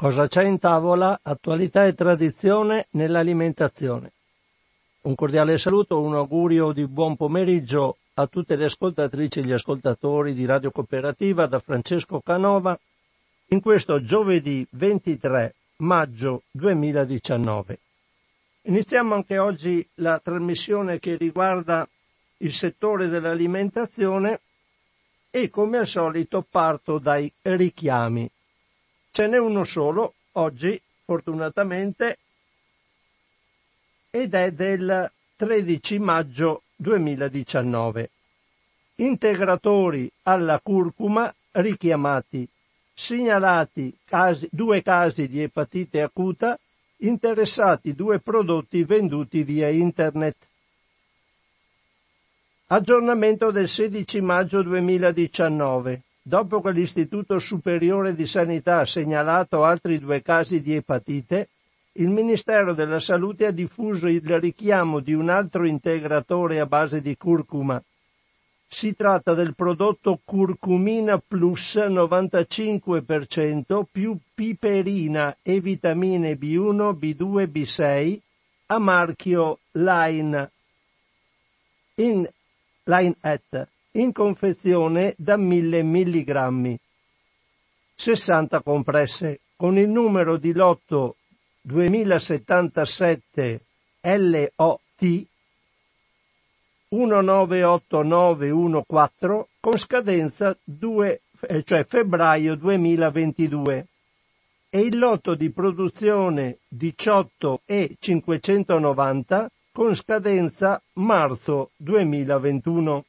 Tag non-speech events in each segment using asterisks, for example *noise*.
Cosa c'è in tavola? Attualità e tradizione nell'alimentazione. Un cordiale saluto, un augurio di buon pomeriggio a tutte le ascoltatrici e gli ascoltatori di Radio Cooperativa da Francesco Canova in questo giovedì 23 maggio 2019. Iniziamo anche oggi la trasmissione che riguarda il settore dell'alimentazione e come al solito parto dai richiami. Ce n'è uno solo oggi, fortunatamente, ed è del 13 maggio 2019. Integratori alla curcuma richiamati. Segnalati casi, due casi di epatite acuta, interessati due prodotti venduti via internet. Aggiornamento del 16 maggio 2019. Dopo che l'Istituto Superiore di Sanità ha segnalato altri due casi di epatite, il Ministero della Salute ha diffuso il richiamo di un altro integratore a base di curcuma. Si tratta del prodotto Curcumina Plus 95% più piperina e vitamine B1, B2, B6 a marchio Line, in, Line at in confezione da 1000 mg, 60 compresse, con il numero di lotto 2077 LOT 198914 con scadenza 2, eh, cioè febbraio 2022 e il lotto di produzione 18 e 590 con scadenza marzo 2021.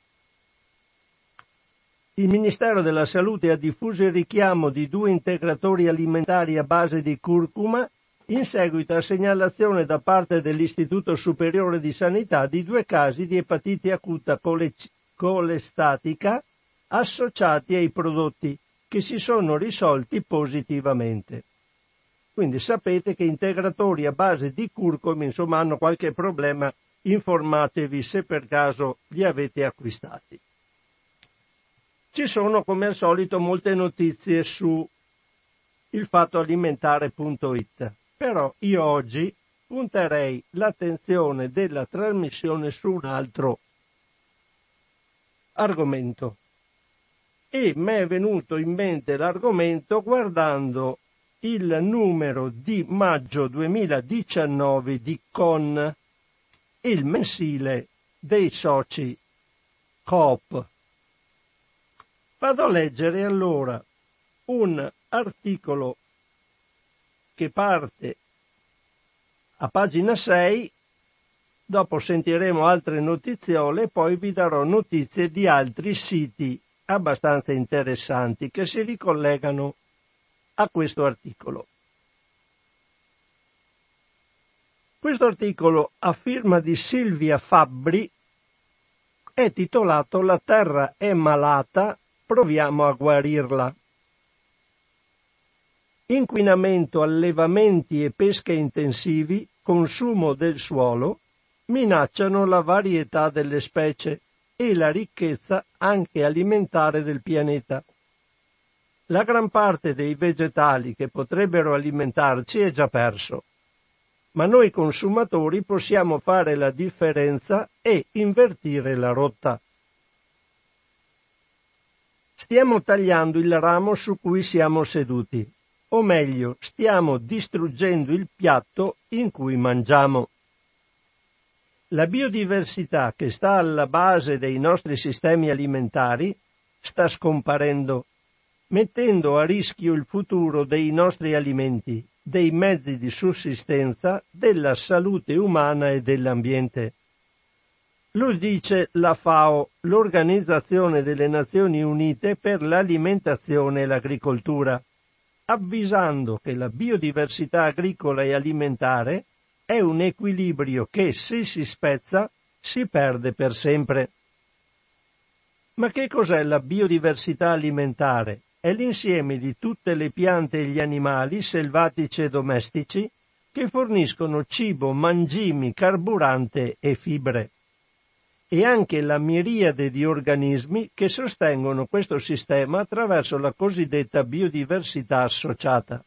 Il Ministero della Salute ha diffuso il richiamo di due integratori alimentari a base di curcuma in seguito a segnalazione da parte dell'Istituto Superiore di Sanità di due casi di epatite acuta colestatica associati ai prodotti che si sono risolti positivamente. Quindi sapete che integratori a base di curcuma insomma hanno qualche problema, informatevi se per caso li avete acquistati. Ci sono come al solito molte notizie su il fattoalimentare.it, però io oggi punterei l'attenzione della trasmissione su un altro argomento. E mi è venuto in mente l'argomento guardando il numero di maggio 2019 di CON, il mensile dei soci Coop. Vado a leggere allora un articolo che parte a pagina 6, dopo sentiremo altre notiziole e poi vi darò notizie di altri siti abbastanza interessanti che si ricollegano a questo articolo. Questo articolo a firma di Silvia Fabbri è titolato La terra è malata proviamo a guarirla. Inquinamento, allevamenti e pesche intensivi, consumo del suolo, minacciano la varietà delle specie e la ricchezza anche alimentare del pianeta. La gran parte dei vegetali che potrebbero alimentarci è già perso, ma noi consumatori possiamo fare la differenza e invertire la rotta. Stiamo tagliando il ramo su cui siamo seduti, o meglio, stiamo distruggendo il piatto in cui mangiamo. La biodiversità che sta alla base dei nostri sistemi alimentari sta scomparendo, mettendo a rischio il futuro dei nostri alimenti, dei mezzi di sussistenza, della salute umana e dell'ambiente. Lo dice la FAO, l'Organizzazione delle Nazioni Unite per l'alimentazione e l'agricoltura, avvisando che la biodiversità agricola e alimentare è un equilibrio che se si spezza si perde per sempre. Ma che cos'è la biodiversità alimentare? È l'insieme di tutte le piante e gli animali, selvatici e domestici, che forniscono cibo, mangimi, carburante e fibre e anche la miriade di organismi che sostengono questo sistema attraverso la cosiddetta biodiversità associata.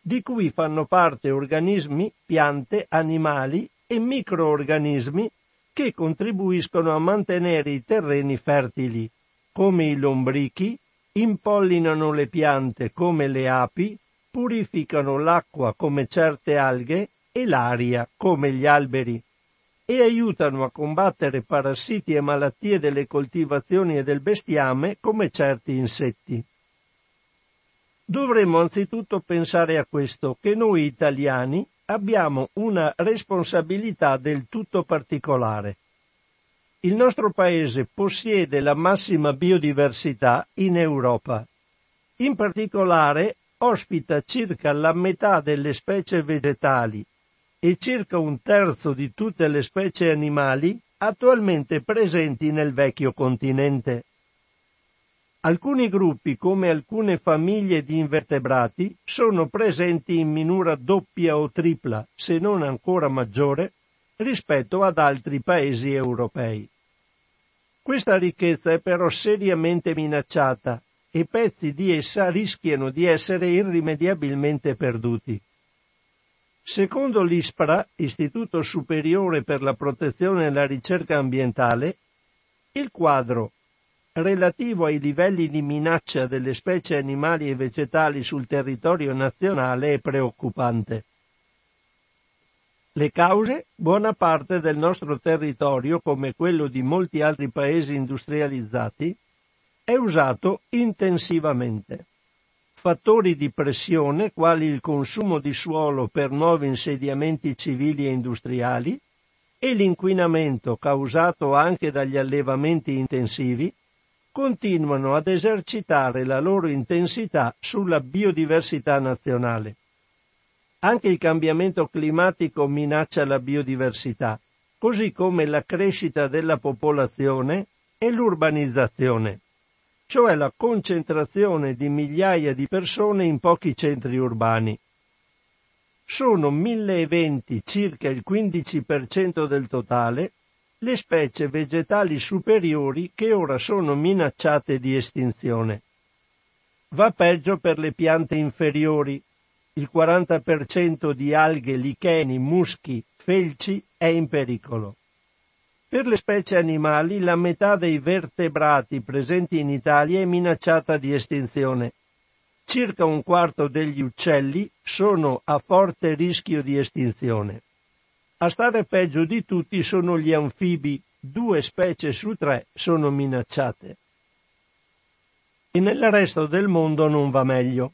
di cui fanno parte organismi, piante, animali e microorganismi che contribuiscono a mantenere i terreni fertili, come i lombrichi, impollinano le piante come le api, purificano l'acqua come certe alghe e l'aria come gli alberi e aiutano a combattere parassiti e malattie delle coltivazioni e del bestiame come certi insetti. Dovremmo anzitutto pensare a questo, che noi italiani abbiamo una responsabilità del tutto particolare. Il nostro paese possiede la massima biodiversità in Europa. In particolare ospita circa la metà delle specie vegetali e circa un terzo di tutte le specie animali attualmente presenti nel vecchio continente. Alcuni gruppi, come alcune famiglie di invertebrati, sono presenti in minura doppia o tripla, se non ancora maggiore, rispetto ad altri paesi europei. Questa ricchezza è però seriamente minacciata e pezzi di essa rischiano di essere irrimediabilmente perduti. Secondo l'ISPRA, Istituto Superiore per la Protezione e la Ricerca Ambientale, il quadro relativo ai livelli di minaccia delle specie animali e vegetali sul territorio nazionale è preoccupante. Le cause? Buona parte del nostro territorio, come quello di molti altri paesi industrializzati, è usato intensivamente. Fattori di pressione, quali il consumo di suolo per nuovi insediamenti civili e industriali, e l'inquinamento causato anche dagli allevamenti intensivi, continuano ad esercitare la loro intensità sulla biodiversità nazionale. Anche il cambiamento climatico minaccia la biodiversità, così come la crescita della popolazione e l'urbanizzazione, cioè la concentrazione di migliaia di persone in pochi centri urbani. Sono 1020, circa il 15% del totale, le specie vegetali superiori che ora sono minacciate di estinzione. Va peggio per le piante inferiori. Il 40% di alghe, licheni, muschi, felci è in pericolo. Per le specie animali la metà dei vertebrati presenti in Italia è minacciata di estinzione. Circa un quarto degli uccelli sono a forte rischio di estinzione. A stare peggio di tutti sono gli anfibi, due specie su tre sono minacciate. E nel resto del mondo non va meglio.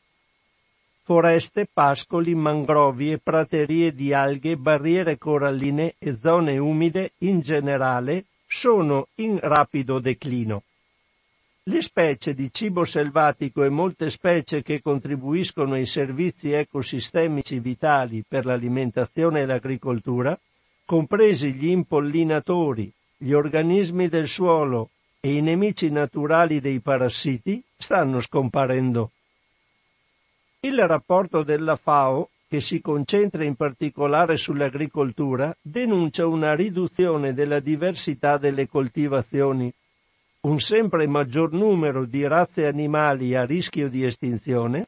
Foreste, pascoli, mangrovi e praterie di alghe, barriere coralline e zone umide in generale sono in rapido declino. Le specie di cibo selvatico e molte specie che contribuiscono ai servizi ecosistemici vitali per l'alimentazione e l'agricoltura, compresi gli impollinatori, gli organismi del suolo e i nemici naturali dei parassiti, stanno scomparendo. Il rapporto della FAO, che si concentra in particolare sull'agricoltura, denuncia una riduzione della diversità delle coltivazioni un sempre maggior numero di razze animali a rischio di estinzione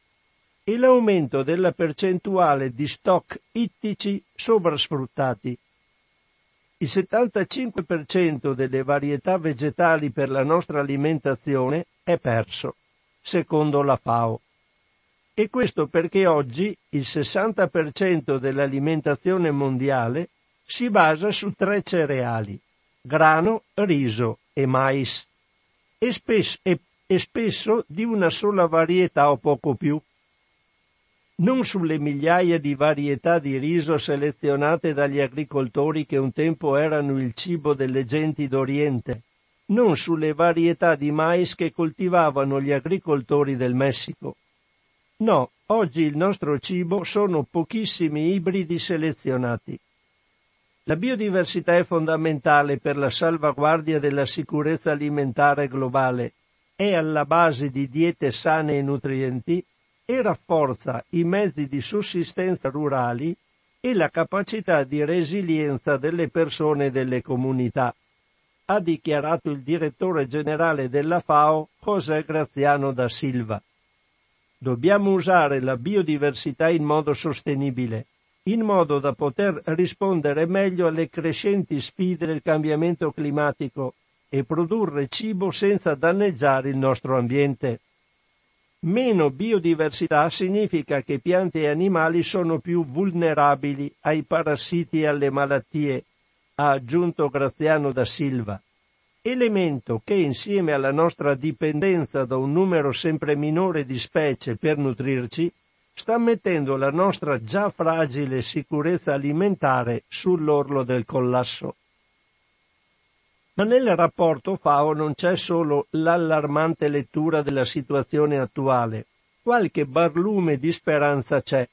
e l'aumento della percentuale di stock ittici sovrasfruttati. Il 75% delle varietà vegetali per la nostra alimentazione è perso, secondo la FAO. E questo perché oggi il 60% dell'alimentazione mondiale si basa su tre cereali, grano, riso e mais e spesso, e, e spesso di una sola varietà o poco più. Non sulle migliaia di varietà di riso selezionate dagli agricoltori che un tempo erano il cibo delle genti d'Oriente, non sulle varietà di mais che coltivavano gli agricoltori del Messico. No, oggi il nostro cibo sono pochissimi ibridi selezionati. La biodiversità è fondamentale per la salvaguardia della sicurezza alimentare globale, è alla base di diete sane e nutrienti e rafforza i mezzi di sussistenza rurali e la capacità di resilienza delle persone e delle comunità, ha dichiarato il direttore generale della FAO José Graziano da Silva. Dobbiamo usare la biodiversità in modo sostenibile, in modo da poter rispondere meglio alle crescenti sfide del cambiamento climatico e produrre cibo senza danneggiare il nostro ambiente. Meno biodiversità significa che piante e animali sono più vulnerabili ai parassiti e alle malattie, ha aggiunto Graziano da Silva, elemento che insieme alla nostra dipendenza da un numero sempre minore di specie per nutrirci, sta mettendo la nostra già fragile sicurezza alimentare sull'orlo del collasso. Ma nel rapporto FAO non c'è solo l'allarmante lettura della situazione attuale, qualche barlume di speranza c'è.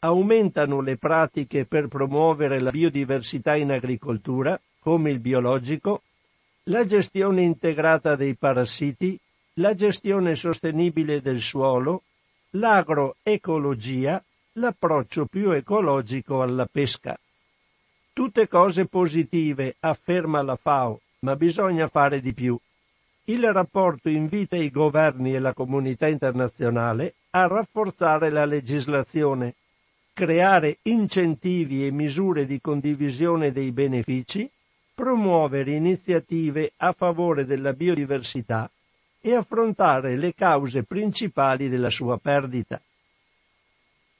Aumentano le pratiche per promuovere la biodiversità in agricoltura, come il biologico, la gestione integrata dei parassiti, la gestione sostenibile del suolo, l'agroecologia, l'approccio più ecologico alla pesca. Tutte cose positive, afferma la FAO, ma bisogna fare di più. Il rapporto invita i governi e la comunità internazionale a rafforzare la legislazione, creare incentivi e misure di condivisione dei benefici, promuovere iniziative a favore della biodiversità e affrontare le cause principali della sua perdita.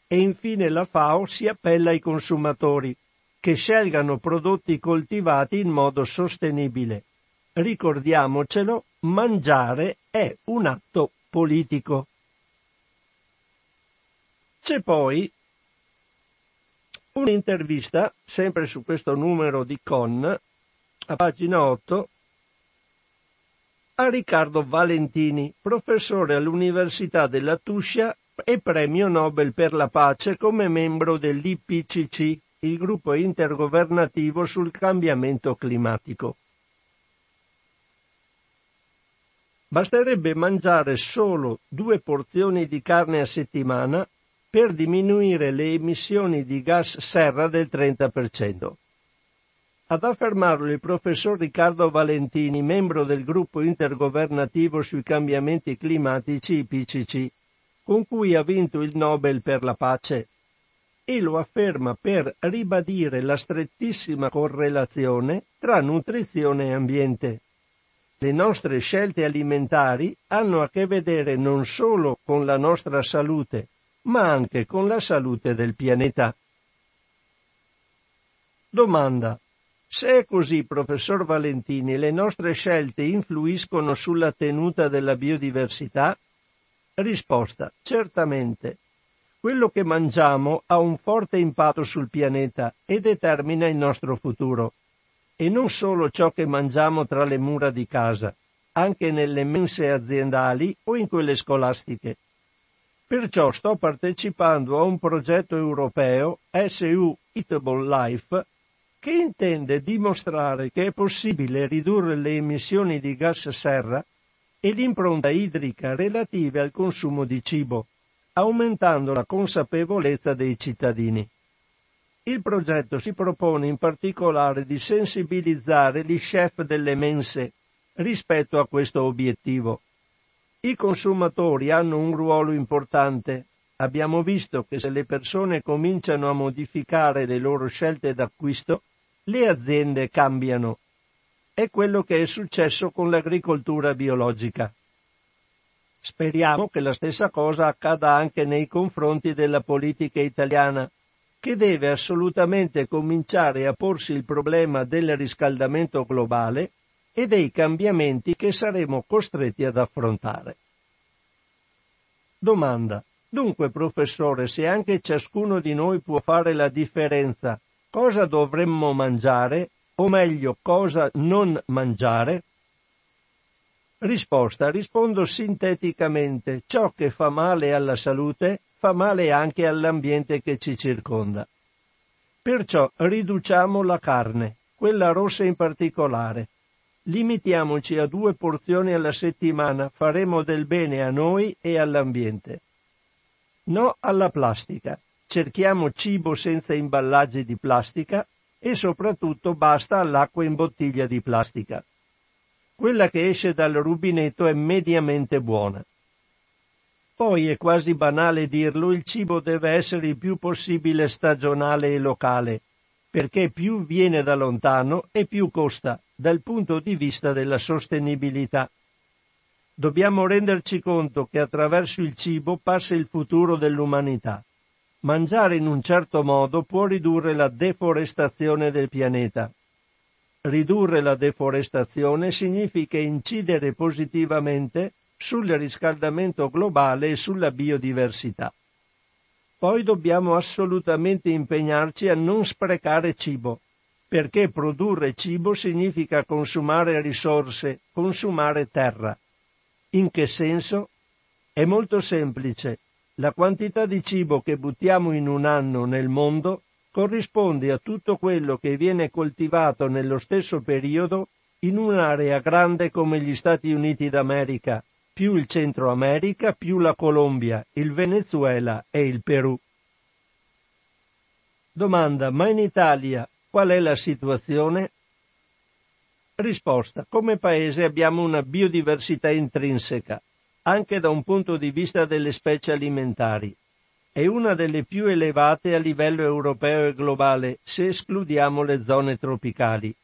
E infine la FAO si appella ai consumatori che scelgano prodotti coltivati in modo sostenibile. Ricordiamocelo, mangiare è un atto politico. C'è poi un'intervista, sempre su questo numero di Con, a pagina 8, a Riccardo Valentini, professore all'Università della Tuscia e premio Nobel per la pace come membro dell'IPCC, il gruppo intergovernativo sul cambiamento climatico. Basterebbe mangiare solo due porzioni di carne a settimana per diminuire le emissioni di gas serra del 30%. Ad affermarlo il professor Riccardo Valentini, membro del gruppo intergovernativo sui cambiamenti climatici IPCC, con cui ha vinto il Nobel per la pace e lo afferma per ribadire la strettissima correlazione tra nutrizione e ambiente. Le nostre scelte alimentari hanno a che vedere non solo con la nostra salute, ma anche con la salute del pianeta. Domanda. Se è così, professor Valentini, le nostre scelte influiscono sulla tenuta della biodiversità? Risposta. Certamente. Quello che mangiamo ha un forte impatto sul pianeta e determina il nostro futuro. E non solo ciò che mangiamo tra le mura di casa, anche nelle mense aziendali o in quelle scolastiche. Perciò sto partecipando a un progetto europeo SU Eatable Life che intende dimostrare che è possibile ridurre le emissioni di gas serra e l'impronta idrica relative al consumo di cibo aumentando la consapevolezza dei cittadini. Il progetto si propone in particolare di sensibilizzare gli chef delle mense rispetto a questo obiettivo. I consumatori hanno un ruolo importante. Abbiamo visto che se le persone cominciano a modificare le loro scelte d'acquisto, le aziende cambiano. È quello che è successo con l'agricoltura biologica. Speriamo che la stessa cosa accada anche nei confronti della politica italiana, che deve assolutamente cominciare a porsi il problema del riscaldamento globale e dei cambiamenti che saremo costretti ad affrontare. Domanda. Dunque, professore, se anche ciascuno di noi può fare la differenza, cosa dovremmo mangiare, o meglio, cosa non mangiare? Risposta. Rispondo sinteticamente. Ciò che fa male alla salute fa male anche all'ambiente che ci circonda. Perciò riduciamo la carne, quella rossa in particolare. Limitiamoci a due porzioni alla settimana, faremo del bene a noi e all'ambiente. No alla plastica. Cerchiamo cibo senza imballaggi di plastica e soprattutto basta all'acqua in bottiglia di plastica quella che esce dal rubinetto è mediamente buona. Poi è quasi banale dirlo, il cibo deve essere il più possibile stagionale e locale, perché più viene da lontano e più costa dal punto di vista della sostenibilità. Dobbiamo renderci conto che attraverso il cibo passa il futuro dell'umanità. Mangiare in un certo modo può ridurre la deforestazione del pianeta. Ridurre la deforestazione significa incidere positivamente sul riscaldamento globale e sulla biodiversità. Poi dobbiamo assolutamente impegnarci a non sprecare cibo, perché produrre cibo significa consumare risorse, consumare terra. In che senso? È molto semplice. La quantità di cibo che buttiamo in un anno nel mondo corrisponde a tutto quello che viene coltivato nello stesso periodo in un'area grande come gli Stati Uniti d'America, più il Centro America, più la Colombia, il Venezuela e il Perù. Domanda, ma in Italia qual è la situazione? Risposta, come paese abbiamo una biodiversità intrinseca, anche da un punto di vista delle specie alimentari. È una delle più elevate a livello europeo e globale, se escludiamo le zone tropicali.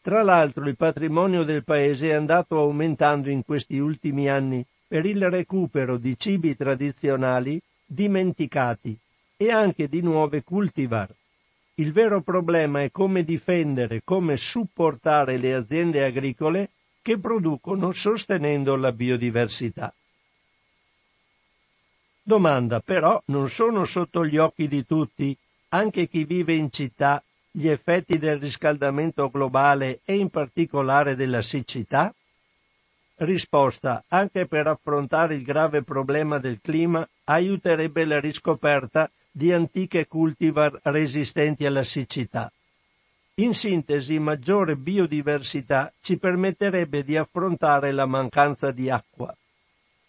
Tra l'altro il patrimonio del paese è andato aumentando in questi ultimi anni per il recupero di cibi tradizionali dimenticati e anche di nuove cultivar. Il vero problema è come difendere, come supportare le aziende agricole che producono sostenendo la biodiversità. Domanda, però non sono sotto gli occhi di tutti, anche chi vive in città, gli effetti del riscaldamento globale e in particolare della siccità? Risposta. Anche per affrontare il grave problema del clima aiuterebbe la riscoperta di antiche cultivar resistenti alla siccità. In sintesi, maggiore biodiversità ci permetterebbe di affrontare la mancanza di acqua.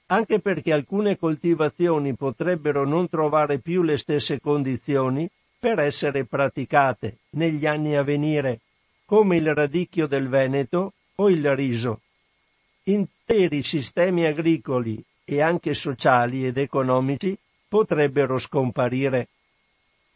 Anche perché alcune coltivazioni potrebbero non trovare più le stesse condizioni per essere praticate negli anni a venire, come il radicchio del Veneto o il riso. Interi sistemi agricoli e anche sociali ed economici potrebbero scomparire.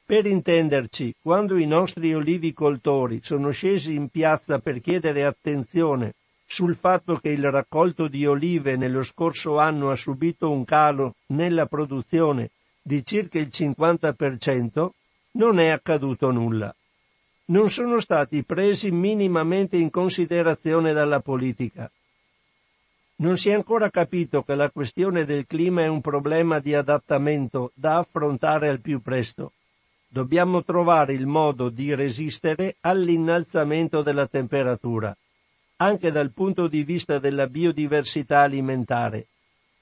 Per intenderci, quando i nostri olivicoltori sono scesi in piazza per chiedere attenzione sul fatto che il raccolto di olive nello scorso anno ha subito un calo nella produzione di circa il 50%, non è accaduto nulla. Non sono stati presi minimamente in considerazione dalla politica. Non si è ancora capito che la questione del clima è un problema di adattamento da affrontare al più presto. Dobbiamo trovare il modo di resistere all'innalzamento della temperatura, anche dal punto di vista della biodiversità alimentare.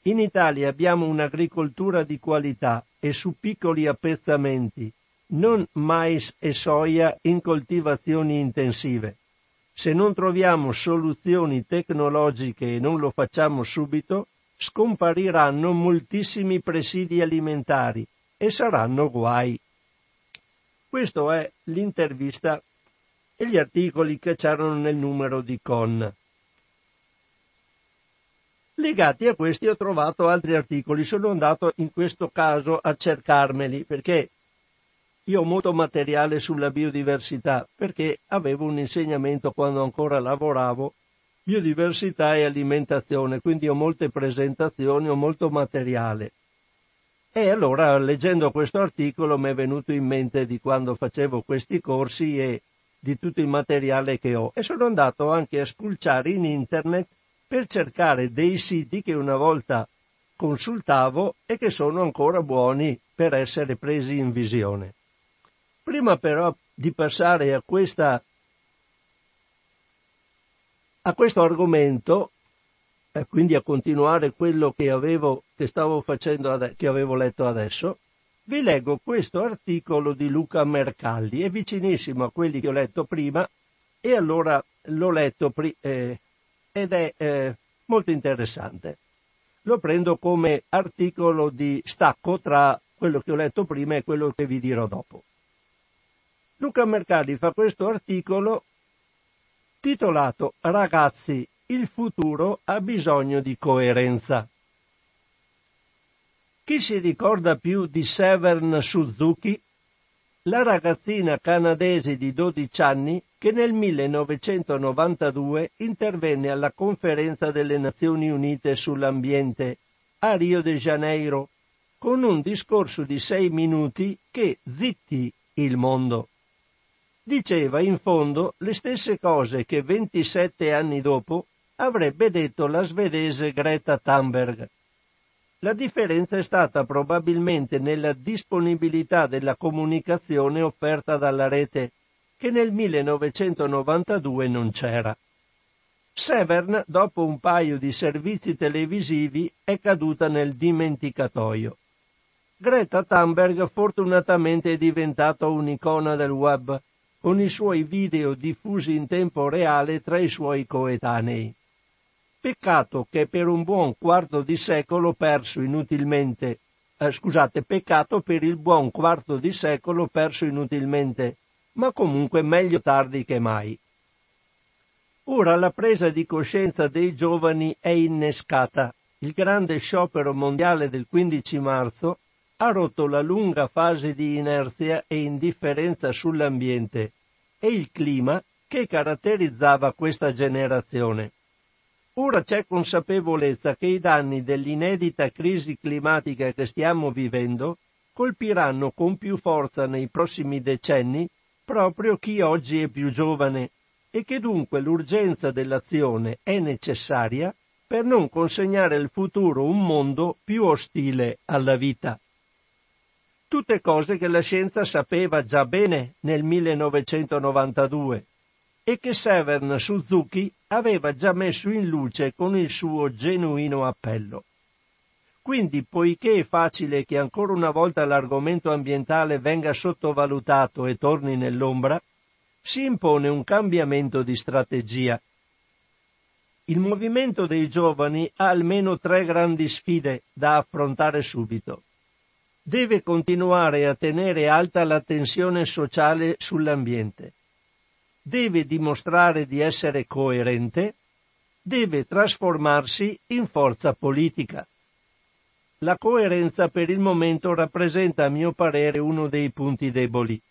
In Italia abbiamo un'agricoltura di qualità e su piccoli appezzamenti, non mais e soia in coltivazioni intensive. Se non troviamo soluzioni tecnologiche e non lo facciamo subito, scompariranno moltissimi presidi alimentari e saranno guai. Questo è l'intervista e gli articoli che c'erano nel numero di Con. Legati a questi ho trovato altri articoli, sono andato in questo caso a cercarmeli perché io ho molto materiale sulla biodiversità perché avevo un insegnamento quando ancora lavoravo, biodiversità e alimentazione, quindi ho molte presentazioni, ho molto materiale. E allora leggendo questo articolo mi è venuto in mente di quando facevo questi corsi e di tutto il materiale che ho e sono andato anche a spulciare in internet per cercare dei siti che una volta consultavo e che sono ancora buoni per essere presi in visione. Prima però di passare a questa a questo argomento e quindi a continuare quello che avevo che stavo facendo ade- che avevo letto adesso vi leggo questo articolo di Luca Mercaldi è vicinissimo a quelli che ho letto prima e allora l'ho letto pri- eh, ed è eh, molto interessante. Lo prendo come articolo di stacco tra quello che ho letto prima e quello che vi dirò dopo. Luca Mercalli fa questo articolo titolato Ragazzi, il futuro ha bisogno di coerenza. Chi si ricorda più di Severn Suzuki? La ragazzina canadese di 12 anni che nel 1992 intervenne alla conferenza delle Nazioni Unite sull'ambiente a Rio de Janeiro con un discorso di sei minuti che zittì il mondo. Diceva in fondo le stesse cose che 27 anni dopo avrebbe detto la svedese Greta Thunberg. La differenza è stata probabilmente nella disponibilità della comunicazione offerta dalla rete, che nel 1992 non c'era. Severn, dopo un paio di servizi televisivi, è caduta nel dimenticatoio. Greta Thunberg fortunatamente è diventata un'icona del web, con i suoi video diffusi in tempo reale tra i suoi coetanei. Peccato che per un buon quarto di secolo perso inutilmente, eh, scusate, peccato per il buon quarto di secolo perso inutilmente, ma comunque meglio tardi che mai. Ora la presa di coscienza dei giovani è innescata. Il grande sciopero mondiale del 15 marzo ha rotto la lunga fase di inerzia e indifferenza sull'ambiente e il clima che caratterizzava questa generazione. Ora c'è consapevolezza che i danni dell'inedita crisi climatica che stiamo vivendo colpiranno con più forza nei prossimi decenni proprio chi oggi è più giovane e che dunque l'urgenza dell'azione è necessaria per non consegnare al futuro un mondo più ostile alla vita. Tutte cose che la scienza sapeva già bene nel 1992 e che Severn Suzuki aveva già messo in luce con il suo genuino appello. Quindi, poiché è facile che ancora una volta l'argomento ambientale venga sottovalutato e torni nell'ombra, si impone un cambiamento di strategia. Il movimento dei giovani ha almeno tre grandi sfide da affrontare subito. Deve continuare a tenere alta la tensione sociale sull'ambiente deve dimostrare di essere coerente, deve trasformarsi in forza politica. La coerenza per il momento rappresenta a mio parere uno dei punti deboli.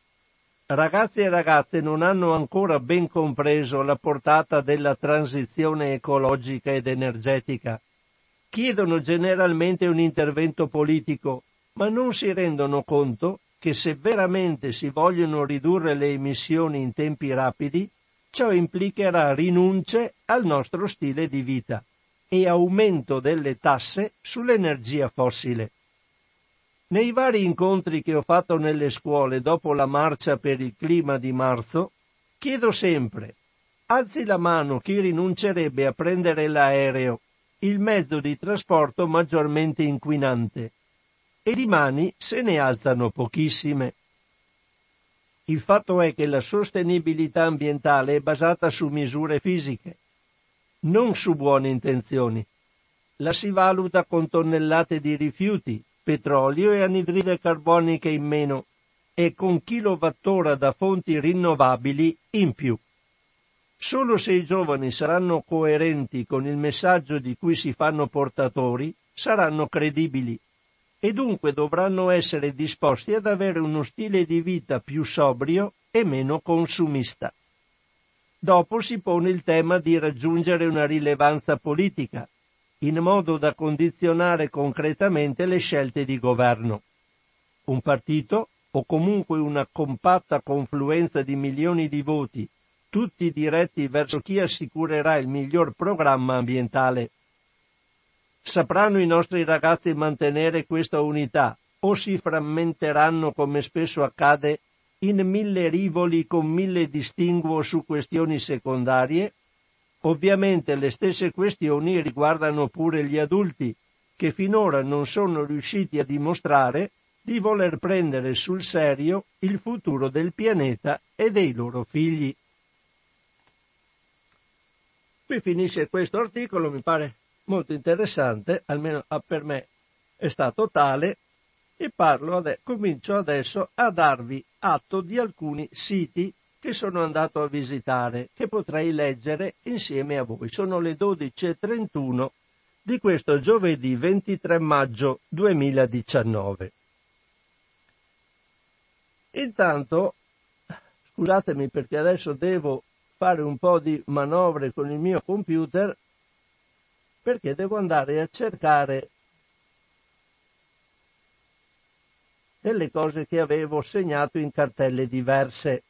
Ragazzi e ragazze non hanno ancora ben compreso la portata della transizione ecologica ed energetica. Chiedono generalmente un intervento politico, ma non si rendono conto che se veramente si vogliono ridurre le emissioni in tempi rapidi, ciò implicherà rinunce al nostro stile di vita e aumento delle tasse sull'energia fossile. Nei vari incontri che ho fatto nelle scuole dopo la marcia per il clima di marzo, chiedo sempre alzi la mano chi rinuncerebbe a prendere l'aereo, il mezzo di trasporto maggiormente inquinante e di mani se ne alzano pochissime. Il fatto è che la sostenibilità ambientale è basata su misure fisiche, non su buone intenzioni. La si valuta con tonnellate di rifiuti, petrolio e anidride carbonica in meno e con kilowattora da fonti rinnovabili in più. Solo se i giovani saranno coerenti con il messaggio di cui si fanno portatori, saranno credibili e dunque dovranno essere disposti ad avere uno stile di vita più sobrio e meno consumista. Dopo si pone il tema di raggiungere una rilevanza politica, in modo da condizionare concretamente le scelte di governo. Un partito, o comunque una compatta confluenza di milioni di voti, tutti diretti verso chi assicurerà il miglior programma ambientale Sapranno i nostri ragazzi mantenere questa unità o si frammenteranno come spesso accade in mille rivoli con mille distinguo su questioni secondarie? Ovviamente le stesse questioni riguardano pure gli adulti, che finora non sono riusciti a dimostrare di voler prendere sul serio il futuro del pianeta e dei loro figli. Qui finisce questo articolo, mi pare molto interessante, almeno per me è stato tale, e parlo ade- comincio adesso a darvi atto di alcuni siti che sono andato a visitare, che potrei leggere insieme a voi. Sono le 12.31 di questo giovedì 23 maggio 2019. Intanto, scusatemi perché adesso devo fare un po' di manovre con il mio computer perché devo andare a cercare delle cose che avevo segnato in cartelle diverse.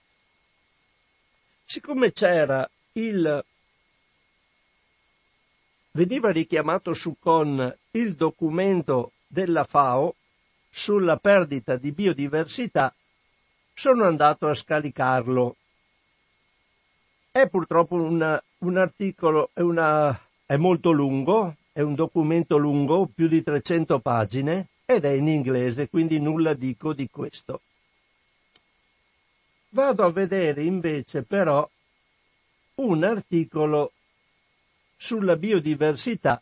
Siccome c'era il veniva richiamato su con il documento della FAO sulla perdita di biodiversità, sono andato a scaricarlo. È purtroppo un, un articolo, una, è molto lungo, è un documento lungo, più di 300 pagine, ed è in inglese, quindi nulla dico di questo. Vado a vedere invece però un articolo sulla biodiversità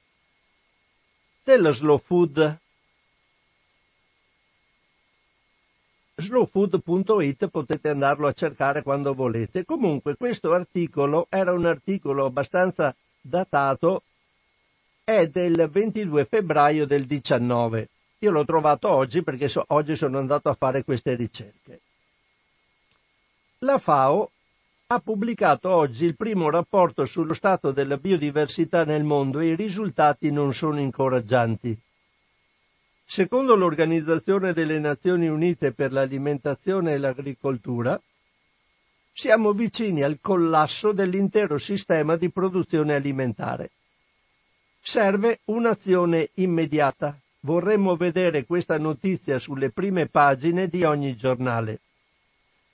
dello slow food. slowfood.it potete andarlo a cercare quando volete. Comunque questo articolo era un articolo abbastanza datato, è del 22 febbraio del 19. Io l'ho trovato oggi perché so, oggi sono andato a fare queste ricerche. La FAO ha pubblicato oggi il primo rapporto sullo stato della biodiversità nel mondo e i risultati non sono incoraggianti. Secondo l'Organizzazione delle Nazioni Unite per l'alimentazione e l'agricoltura, siamo vicini al collasso dell'intero sistema di produzione alimentare. Serve un'azione immediata. Vorremmo vedere questa notizia sulle prime pagine di ogni giornale.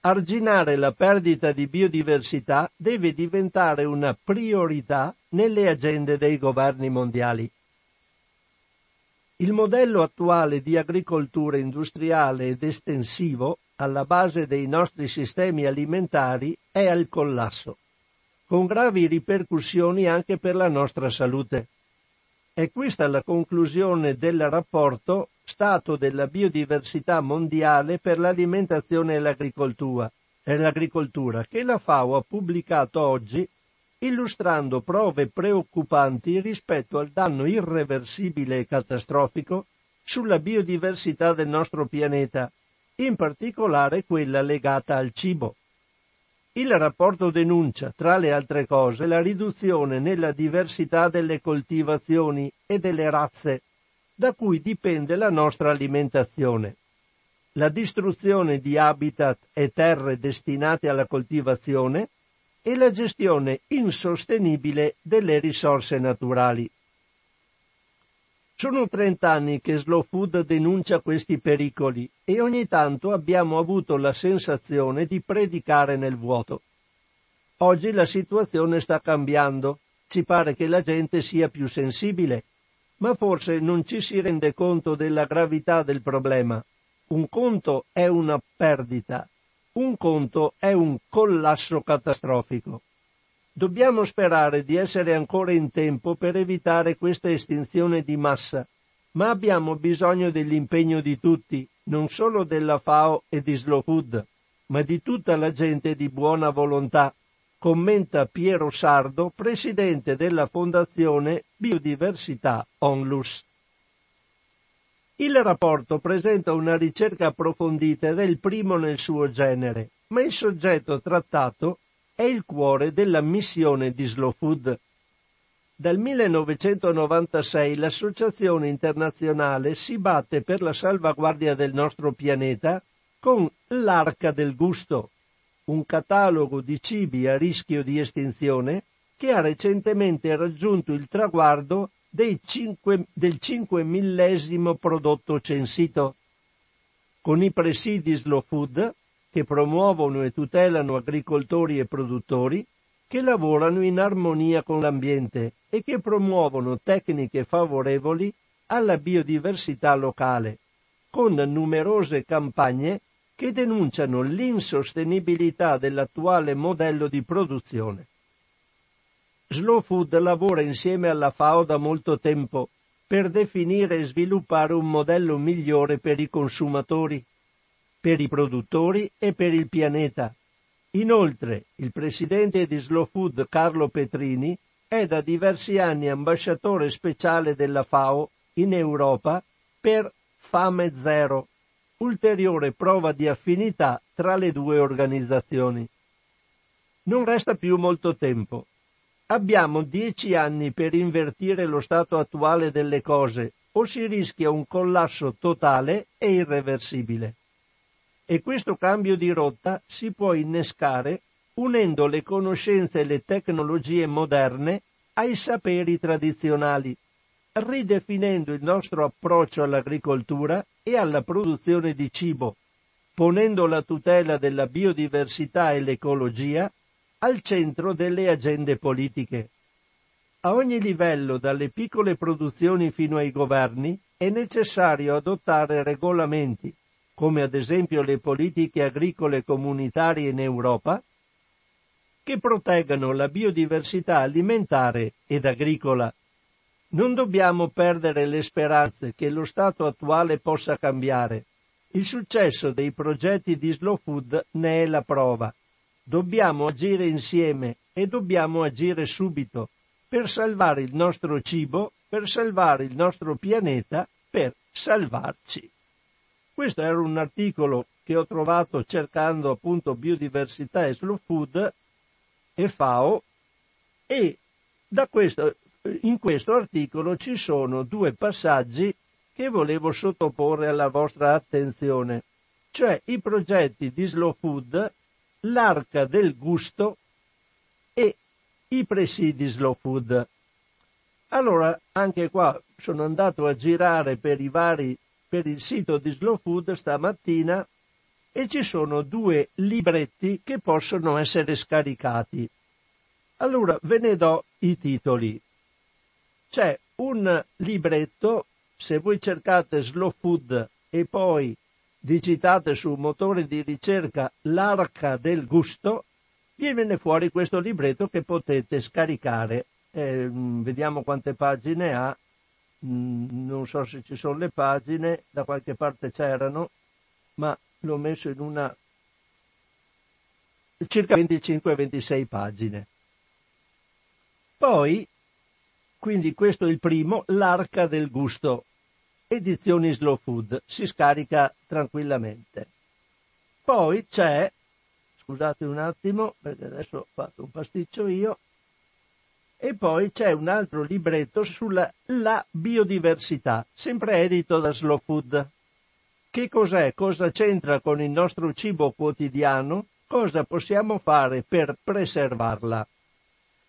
Arginare la perdita di biodiversità deve diventare una priorità nelle agende dei governi mondiali. Il modello attuale di agricoltura industriale ed estensivo alla base dei nostri sistemi alimentari è al collasso, con gravi ripercussioni anche per la nostra salute. È questa la conclusione del rapporto Stato della biodiversità mondiale per l'alimentazione e l'agricoltura, e l'agricoltura che la FAO ha pubblicato oggi illustrando prove preoccupanti rispetto al danno irreversibile e catastrofico sulla biodiversità del nostro pianeta, in particolare quella legata al cibo. Il rapporto denuncia, tra le altre cose, la riduzione nella diversità delle coltivazioni e delle razze, da cui dipende la nostra alimentazione. La distruzione di habitat e terre destinate alla coltivazione e la gestione insostenibile delle risorse naturali. Sono 30 anni che Slow Food denuncia questi pericoli e ogni tanto abbiamo avuto la sensazione di predicare nel vuoto. Oggi la situazione sta cambiando, ci pare che la gente sia più sensibile, ma forse non ci si rende conto della gravità del problema. Un conto è una perdita, un conto è un collasso catastrofico. Dobbiamo sperare di essere ancora in tempo per evitare questa estinzione di massa, ma abbiamo bisogno dell'impegno di tutti, non solo della FAO e di Slow Food, ma di tutta la gente di buona volontà, commenta Piero Sardo, presidente della Fondazione Biodiversità Onlus. Il rapporto presenta una ricerca approfondita ed è il primo nel suo genere, ma il soggetto trattato è il cuore della missione di Slow Food. Dal 1996 l'Associazione internazionale si batte per la salvaguardia del nostro pianeta con l'Arca del Gusto, un catalogo di cibi a rischio di estinzione che ha recentemente raggiunto il traguardo 5, del 5 millesimo prodotto censito. Con i presidi Slow Food che promuovono e tutelano agricoltori e produttori che lavorano in armonia con l'ambiente e che promuovono tecniche favorevoli alla biodiversità locale, con numerose campagne che denunciano l'insostenibilità dell'attuale modello di produzione. Slow Food lavora insieme alla FAO da molto tempo per definire e sviluppare un modello migliore per i consumatori per i produttori e per il pianeta. Inoltre, il presidente di Slow Food Carlo Petrini è da diversi anni ambasciatore speciale della FAO in Europa per Fame Zero, ulteriore prova di affinità tra le due organizzazioni. Non resta più molto tempo. Abbiamo dieci anni per invertire lo stato attuale delle cose o si rischia un collasso totale e irreversibile. E questo cambio di rotta si può innescare unendo le conoscenze e le tecnologie moderne ai saperi tradizionali, ridefinendo il nostro approccio all'agricoltura e alla produzione di cibo, ponendo la tutela della biodiversità e l'ecologia al centro delle agende politiche. A ogni livello, dalle piccole produzioni fino ai governi, è necessario adottare regolamenti, come ad esempio le politiche agricole comunitarie in Europa, che proteggano la biodiversità alimentare ed agricola. Non dobbiamo perdere le speranze che lo stato attuale possa cambiare. Il successo dei progetti di Slow Food ne è la prova. Dobbiamo agire insieme e dobbiamo agire subito per salvare il nostro cibo, per salvare il nostro pianeta, per salvarci. Questo era un articolo che ho trovato cercando appunto biodiversità e slow food e FAO e questo, in questo articolo ci sono due passaggi che volevo sottoporre alla vostra attenzione, cioè i progetti di Slow Food, l'arca del gusto e i presidi Slow Food. Allora, anche qua sono andato a girare per i vari, per il sito di Slow Food stamattina e ci sono due libretti che possono essere scaricati. Allora ve ne do i titoli. C'è un libretto, se voi cercate Slow Food e poi digitate sul motore di ricerca l'arca del gusto, viene fuori questo libretto che potete scaricare. Eh, vediamo quante pagine ha. Mm, non so se ci sono le pagine, da qualche parte c'erano, ma l'ho messo in una circa 25-26 pagine. Poi, quindi questo è il primo, l'arca del gusto, edizioni slow food, si scarica tranquillamente. Poi c'è, scusate un attimo, perché adesso ho fatto un pasticcio io, e poi c'è un altro libretto sulla biodiversità, sempre edito da Slow Food. Che cos'è? Cosa c'entra con il nostro cibo quotidiano? Cosa possiamo fare per preservarla?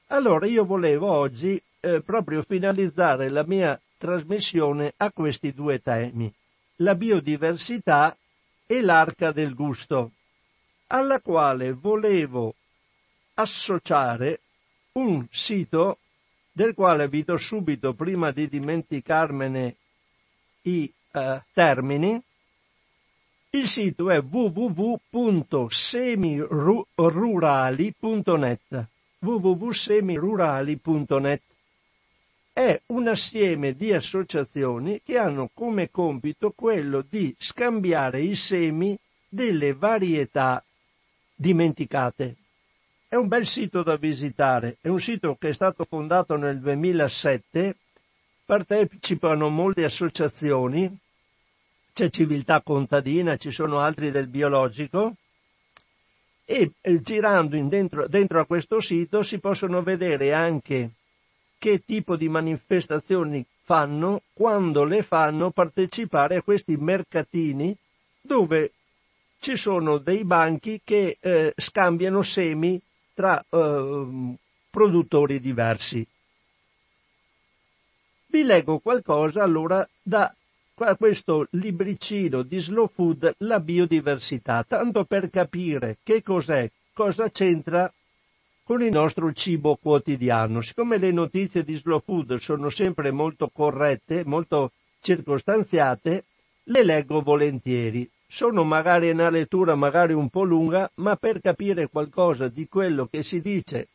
Allora io volevo oggi eh, proprio finalizzare la mia trasmissione a questi due temi, la biodiversità e l'arca del gusto, alla quale volevo associare un sito del quale vi do subito, prima di dimenticarmene i eh, termini, il sito è www.semirurali.net www.semirurali.net è un assieme di associazioni che hanno come compito quello di scambiare i semi delle varietà dimenticate. È un bel sito da visitare, è un sito che è stato fondato nel 2007, partecipano molte associazioni, c'è civiltà contadina, ci sono altri del biologico e eh, girando dentro, dentro a questo sito si possono vedere anche che tipo di manifestazioni fanno, quando le fanno partecipare a questi mercatini dove ci sono dei banchi che eh, scambiano semi tra eh, produttori diversi. Vi leggo qualcosa allora da questo libricino di Slow Food, la biodiversità, tanto per capire che cos'è, cosa c'entra con il nostro cibo quotidiano. Siccome le notizie di Slow Food sono sempre molto corrette, molto circostanziate, le leggo volentieri sono magari una lettura magari un po' lunga, ma per capire qualcosa di quello che si dice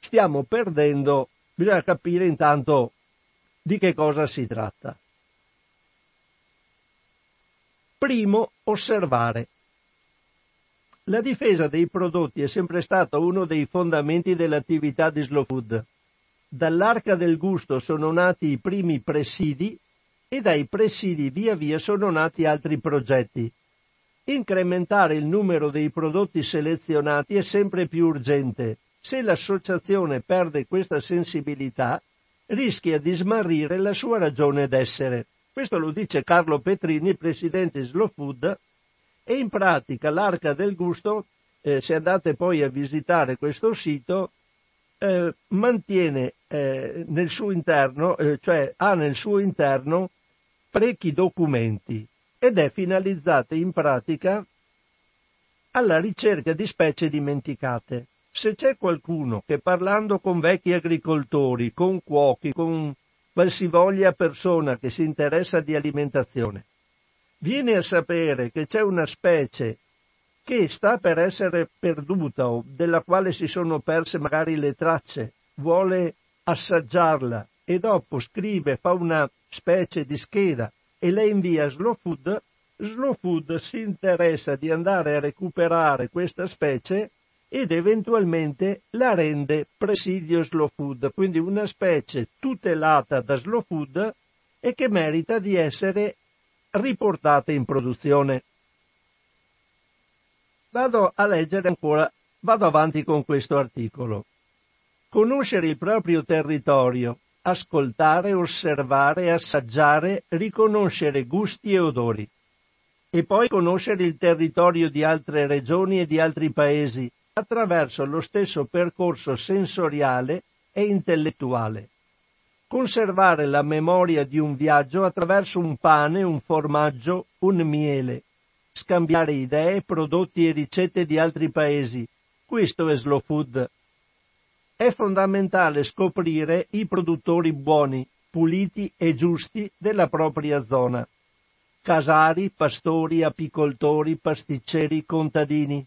stiamo perdendo, bisogna capire intanto di che cosa si tratta. Primo, osservare. La difesa dei prodotti è sempre stata uno dei fondamenti dell'attività di Slow Food. Dall'arca del gusto sono nati i primi presidi e dai presidi via via sono nati altri progetti. Incrementare il numero dei prodotti selezionati è sempre più urgente. Se l'associazione perde questa sensibilità, rischia di smarrire la sua ragione d'essere. Questo lo dice Carlo Petrini, presidente Slow Food, e in pratica l'Arca del Gusto, eh, se andate poi a visitare questo sito, eh, mantiene eh, nel suo interno, eh, cioè ha nel suo interno parecchi documenti ed è finalizzata in pratica alla ricerca di specie dimenticate. Se c'è qualcuno che parlando con vecchi agricoltori, con cuochi, con qualsivoglia persona che si interessa di alimentazione, viene a sapere che c'è una specie che sta per essere perduta o della quale si sono perse magari le tracce, vuole assaggiarla e dopo scrive, fa una specie di scheda e la invia Slow Food, Slow Food si interessa di andare a recuperare questa specie ed eventualmente la rende presidio Slow Food, quindi una specie tutelata da Slow Food e che merita di essere riportata in produzione. Vado a leggere ancora, vado avanti con questo articolo. Conoscere il proprio territorio, ascoltare, osservare, assaggiare, riconoscere gusti e odori. E poi conoscere il territorio di altre regioni e di altri paesi attraverso lo stesso percorso sensoriale e intellettuale. Conservare la memoria di un viaggio attraverso un pane, un formaggio, un miele. Scambiare idee, prodotti e ricette di altri paesi. Questo è slow food è fondamentale scoprire i produttori buoni, puliti e giusti della propria zona. Casari, pastori, apicoltori, pasticceri, contadini.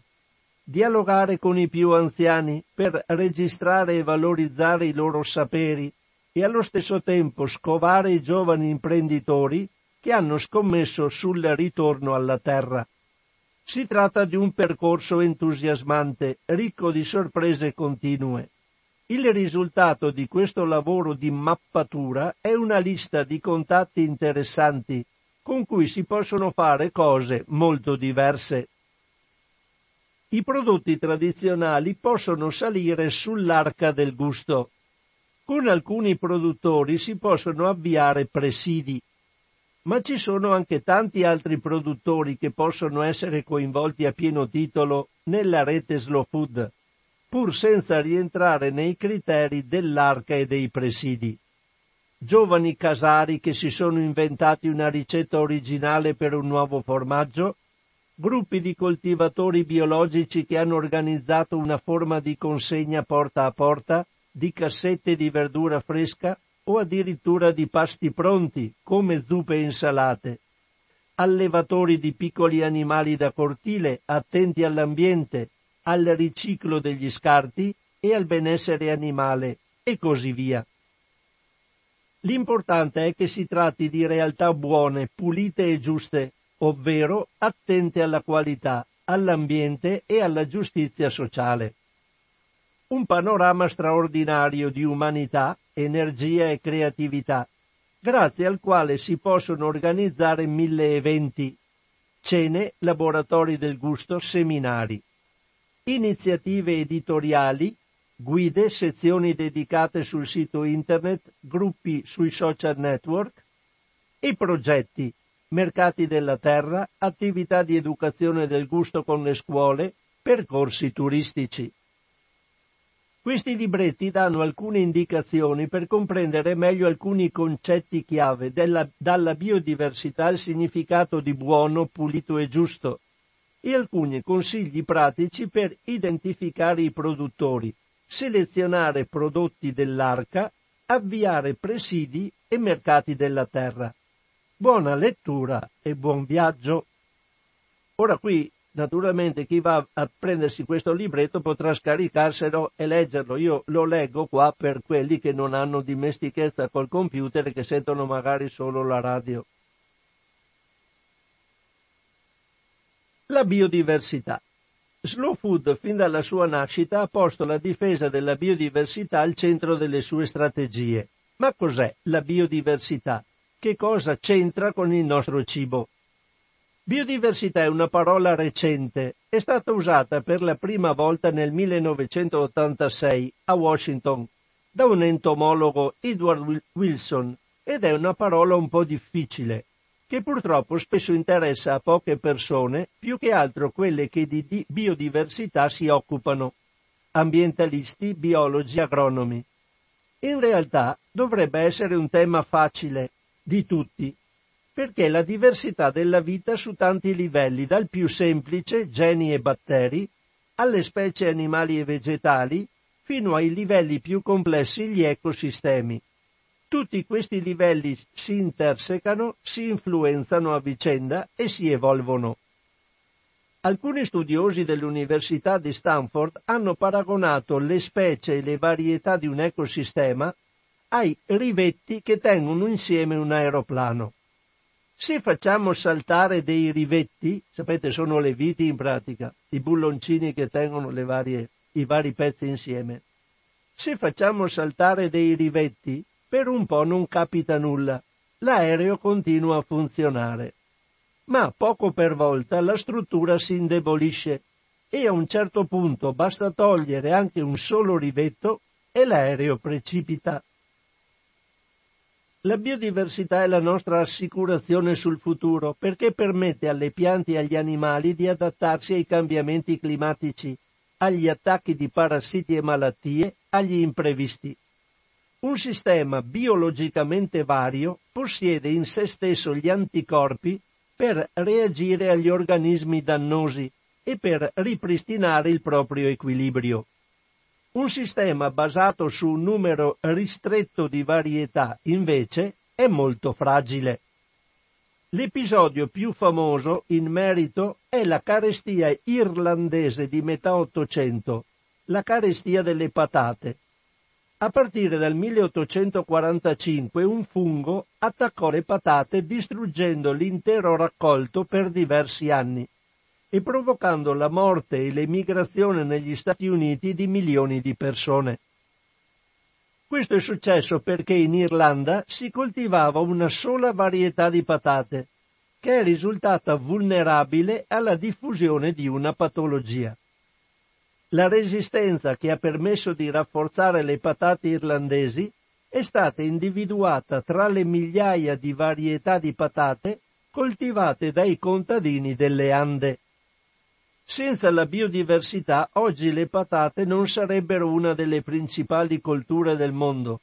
Dialogare con i più anziani per registrare e valorizzare i loro saperi e allo stesso tempo scovare i giovani imprenditori che hanno scommesso sul ritorno alla terra. Si tratta di un percorso entusiasmante, ricco di sorprese continue. Il risultato di questo lavoro di mappatura è una lista di contatti interessanti con cui si possono fare cose molto diverse. I prodotti tradizionali possono salire sull'arca del gusto. Con alcuni produttori si possono avviare presidi, ma ci sono anche tanti altri produttori che possono essere coinvolti a pieno titolo nella rete Slow Food pur senza rientrare nei criteri dell'arca e dei presidi. Giovani casari che si sono inventati una ricetta originale per un nuovo formaggio, gruppi di coltivatori biologici che hanno organizzato una forma di consegna porta a porta di cassette di verdura fresca o addirittura di pasti pronti come zuppe e insalate, allevatori di piccoli animali da cortile attenti all'ambiente al riciclo degli scarti e al benessere animale e così via. L'importante è che si tratti di realtà buone, pulite e giuste, ovvero attente alla qualità, all'ambiente e alla giustizia sociale. Un panorama straordinario di umanità, energia e creatività, grazie al quale si possono organizzare mille eventi, cene, laboratori del gusto, seminari iniziative editoriali, guide, sezioni dedicate sul sito internet, gruppi sui social network e progetti, mercati della terra, attività di educazione del gusto con le scuole, percorsi turistici. Questi libretti danno alcune indicazioni per comprendere meglio alcuni concetti chiave della, dalla biodiversità al significato di buono, pulito e giusto, e alcuni consigli pratici per identificare i produttori, selezionare prodotti dell'arca, avviare presidi e mercati della terra. Buona lettura e buon viaggio. Ora qui, naturalmente, chi va a prendersi questo libretto potrà scaricarselo e leggerlo. Io lo leggo qua per quelli che non hanno dimestichezza col computer e che sentono magari solo la radio. La biodiversità. Slow Food fin dalla sua nascita ha posto la difesa della biodiversità al centro delle sue strategie. Ma cos'è la biodiversità? Che cosa c'entra con il nostro cibo? Biodiversità è una parola recente, è stata usata per la prima volta nel 1986 a Washington da un entomologo Edward Wilson ed è una parola un po' difficile, che purtroppo spesso interessa a poche persone, più che altro quelle che di biodiversità si occupano, ambientalisti, biologi, agronomi. In realtà dovrebbe essere un tema facile, di tutti, perché la diversità della vita su tanti livelli, dal più semplice, geni e batteri, alle specie animali e vegetali, fino ai livelli più complessi, gli ecosistemi. Tutti questi livelli si intersecano, si influenzano a vicenda e si evolvono. Alcuni studiosi dell'Università di Stanford hanno paragonato le specie e le varietà di un ecosistema ai rivetti che tengono insieme un aeroplano. Se facciamo saltare dei rivetti, sapete sono le viti in pratica, i bulloncini che tengono varie, i vari pezzi insieme, se facciamo saltare dei rivetti, per un po' non capita nulla, l'aereo continua a funzionare. Ma poco per volta la struttura si indebolisce e a un certo punto basta togliere anche un solo rivetto e l'aereo precipita. La biodiversità è la nostra assicurazione sul futuro perché permette alle piante e agli animali di adattarsi ai cambiamenti climatici, agli attacchi di parassiti e malattie, agli imprevisti. Un sistema biologicamente vario possiede in se stesso gli anticorpi per reagire agli organismi dannosi e per ripristinare il proprio equilibrio. Un sistema basato su un numero ristretto di varietà, invece, è molto fragile. L'episodio più famoso in merito è la carestia irlandese di metà Ottocento, la carestia delle patate. A partire dal 1845 un fungo attaccò le patate distruggendo l'intero raccolto per diversi anni e provocando la morte e l'emigrazione negli Stati Uniti di milioni di persone. Questo è successo perché in Irlanda si coltivava una sola varietà di patate, che è risultata vulnerabile alla diffusione di una patologia. La resistenza che ha permesso di rafforzare le patate irlandesi è stata individuata tra le migliaia di varietà di patate coltivate dai contadini delle Ande. Senza la biodiversità oggi le patate non sarebbero una delle principali colture del mondo.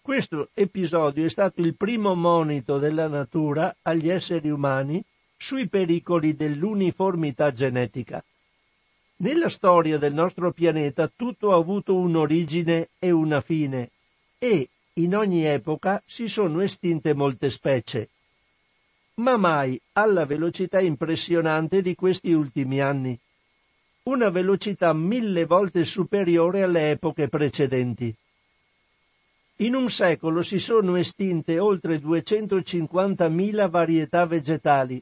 Questo episodio è stato il primo monito della natura agli esseri umani sui pericoli dell'uniformità genetica. Nella storia del nostro pianeta tutto ha avuto un'origine e una fine e, in ogni epoca, si sono estinte molte specie ma mai alla velocità impressionante di questi ultimi anni. Una velocità mille volte superiore alle epoche precedenti. In un secolo si sono estinte oltre 250.000 varietà vegetali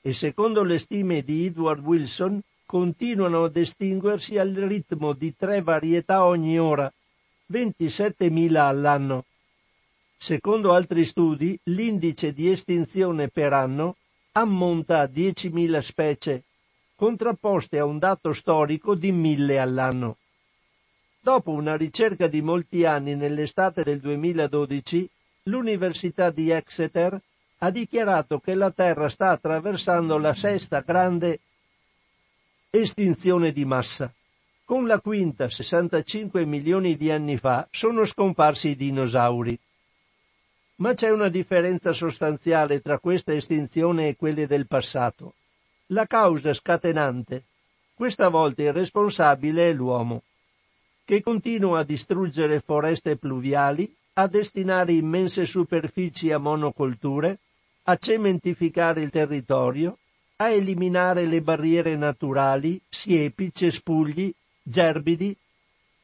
e secondo le stime di Edward Wilson continuano ad estinguersi al ritmo di tre varietà ogni ora, 27.000 all'anno. Secondo altri studi, l'indice di estinzione per anno ammonta a 10.000 specie, contrapposte a un dato storico di 1.000 all'anno. Dopo una ricerca di molti anni nell'estate del 2012, l'Università di Exeter ha dichiarato che la Terra sta attraversando la sesta grande estinzione di massa. Con la quinta, 65 milioni di anni fa, sono scomparsi i dinosauri. Ma c'è una differenza sostanziale tra questa estinzione e quelle del passato. La causa scatenante, questa volta il responsabile è l'uomo, che continua a distruggere foreste pluviali, a destinare immense superfici a monocolture, a cementificare il territorio, a eliminare le barriere naturali, siepi, cespugli, gerbidi,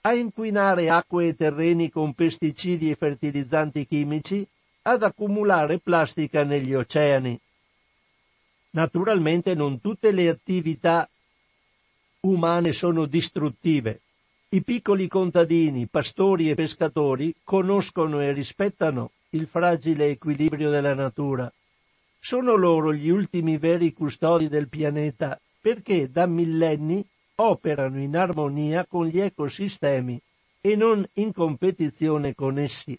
a inquinare acque e terreni con pesticidi e fertilizzanti chimici, ad accumulare plastica negli oceani. Naturalmente non tutte le attività umane sono distruttive. I piccoli contadini, pastori e pescatori conoscono e rispettano il fragile equilibrio della natura. Sono loro gli ultimi veri custodi del pianeta perché da millenni operano in armonia con gli ecosistemi e non in competizione con essi.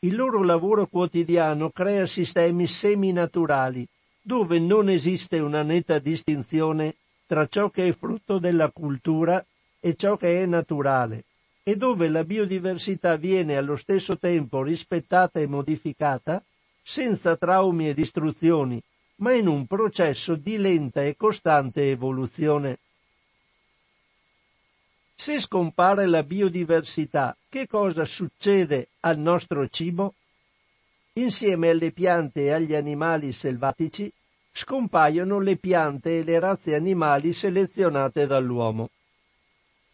Il loro lavoro quotidiano crea sistemi seminaturali, dove non esiste una netta distinzione tra ciò che è frutto della cultura e ciò che è naturale, e dove la biodiversità viene allo stesso tempo rispettata e modificata, senza traumi e distruzioni, ma in un processo di lenta e costante evoluzione. Se scompare la biodiversità, che cosa succede al nostro cibo? Insieme alle piante e agli animali selvatici scompaiono le piante e le razze animali selezionate dall'uomo.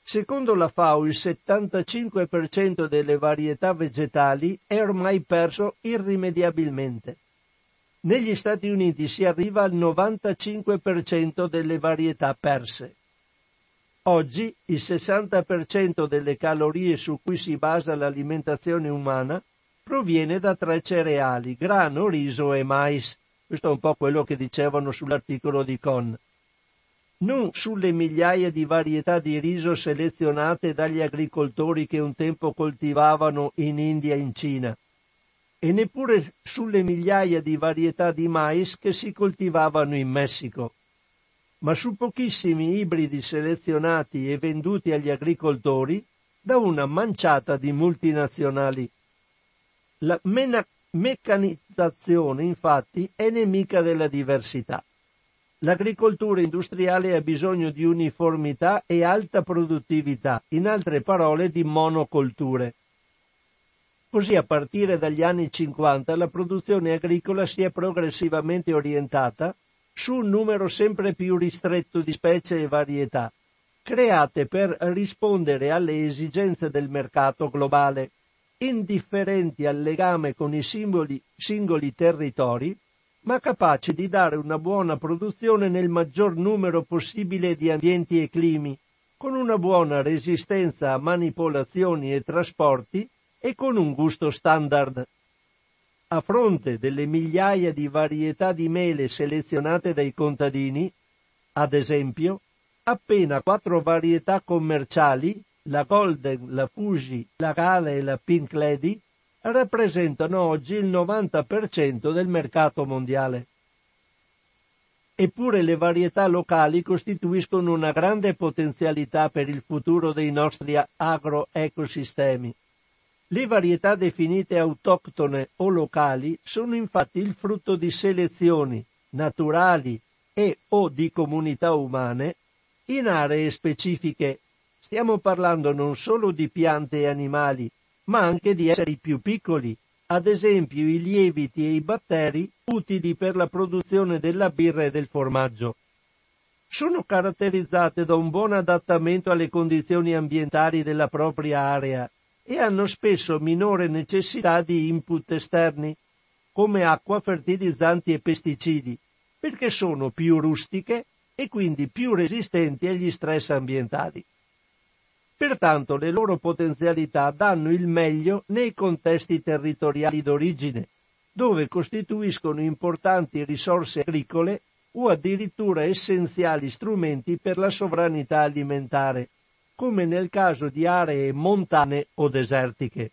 Secondo la FAO il 75% delle varietà vegetali è ormai perso irrimediabilmente. Negli Stati Uniti si arriva al 95% delle varietà perse. Oggi il 60% delle calorie su cui si basa l'alimentazione umana proviene da tre cereali, grano, riso e mais. Questo è un po' quello che dicevano sull'articolo di Con. Non sulle migliaia di varietà di riso selezionate dagli agricoltori che un tempo coltivavano in India e in Cina, e neppure sulle migliaia di varietà di mais che si coltivavano in Messico ma su pochissimi ibridi selezionati e venduti agli agricoltori da una manciata di multinazionali. La meccanizzazione, infatti, è nemica della diversità. L'agricoltura industriale ha bisogno di uniformità e alta produttività, in altre parole di monocolture. Così a partire dagli anni 50 la produzione agricola si è progressivamente orientata su un numero sempre più ristretto di specie e varietà, create per rispondere alle esigenze del mercato globale, indifferenti al legame con i simboli, singoli territori, ma capaci di dare una buona produzione nel maggior numero possibile di ambienti e climi, con una buona resistenza a manipolazioni e trasporti e con un gusto standard. A fronte delle migliaia di varietà di mele selezionate dai contadini, ad esempio, appena quattro varietà commerciali, la Golden, la Fuji, la Gala e la Pink Lady, rappresentano oggi il 90% del mercato mondiale. Eppure le varietà locali costituiscono una grande potenzialità per il futuro dei nostri agroecosistemi. Le varietà definite autoctone o locali sono infatti il frutto di selezioni naturali e o di comunità umane in aree specifiche. Stiamo parlando non solo di piante e animali, ma anche di esseri più piccoli, ad esempio i lieviti e i batteri utili per la produzione della birra e del formaggio. Sono caratterizzate da un buon adattamento alle condizioni ambientali della propria area e hanno spesso minore necessità di input esterni, come acqua, fertilizzanti e pesticidi, perché sono più rustiche e quindi più resistenti agli stress ambientali. Pertanto le loro potenzialità danno il meglio nei contesti territoriali d'origine, dove costituiscono importanti risorse agricole o addirittura essenziali strumenti per la sovranità alimentare come nel caso di aree montane o desertiche.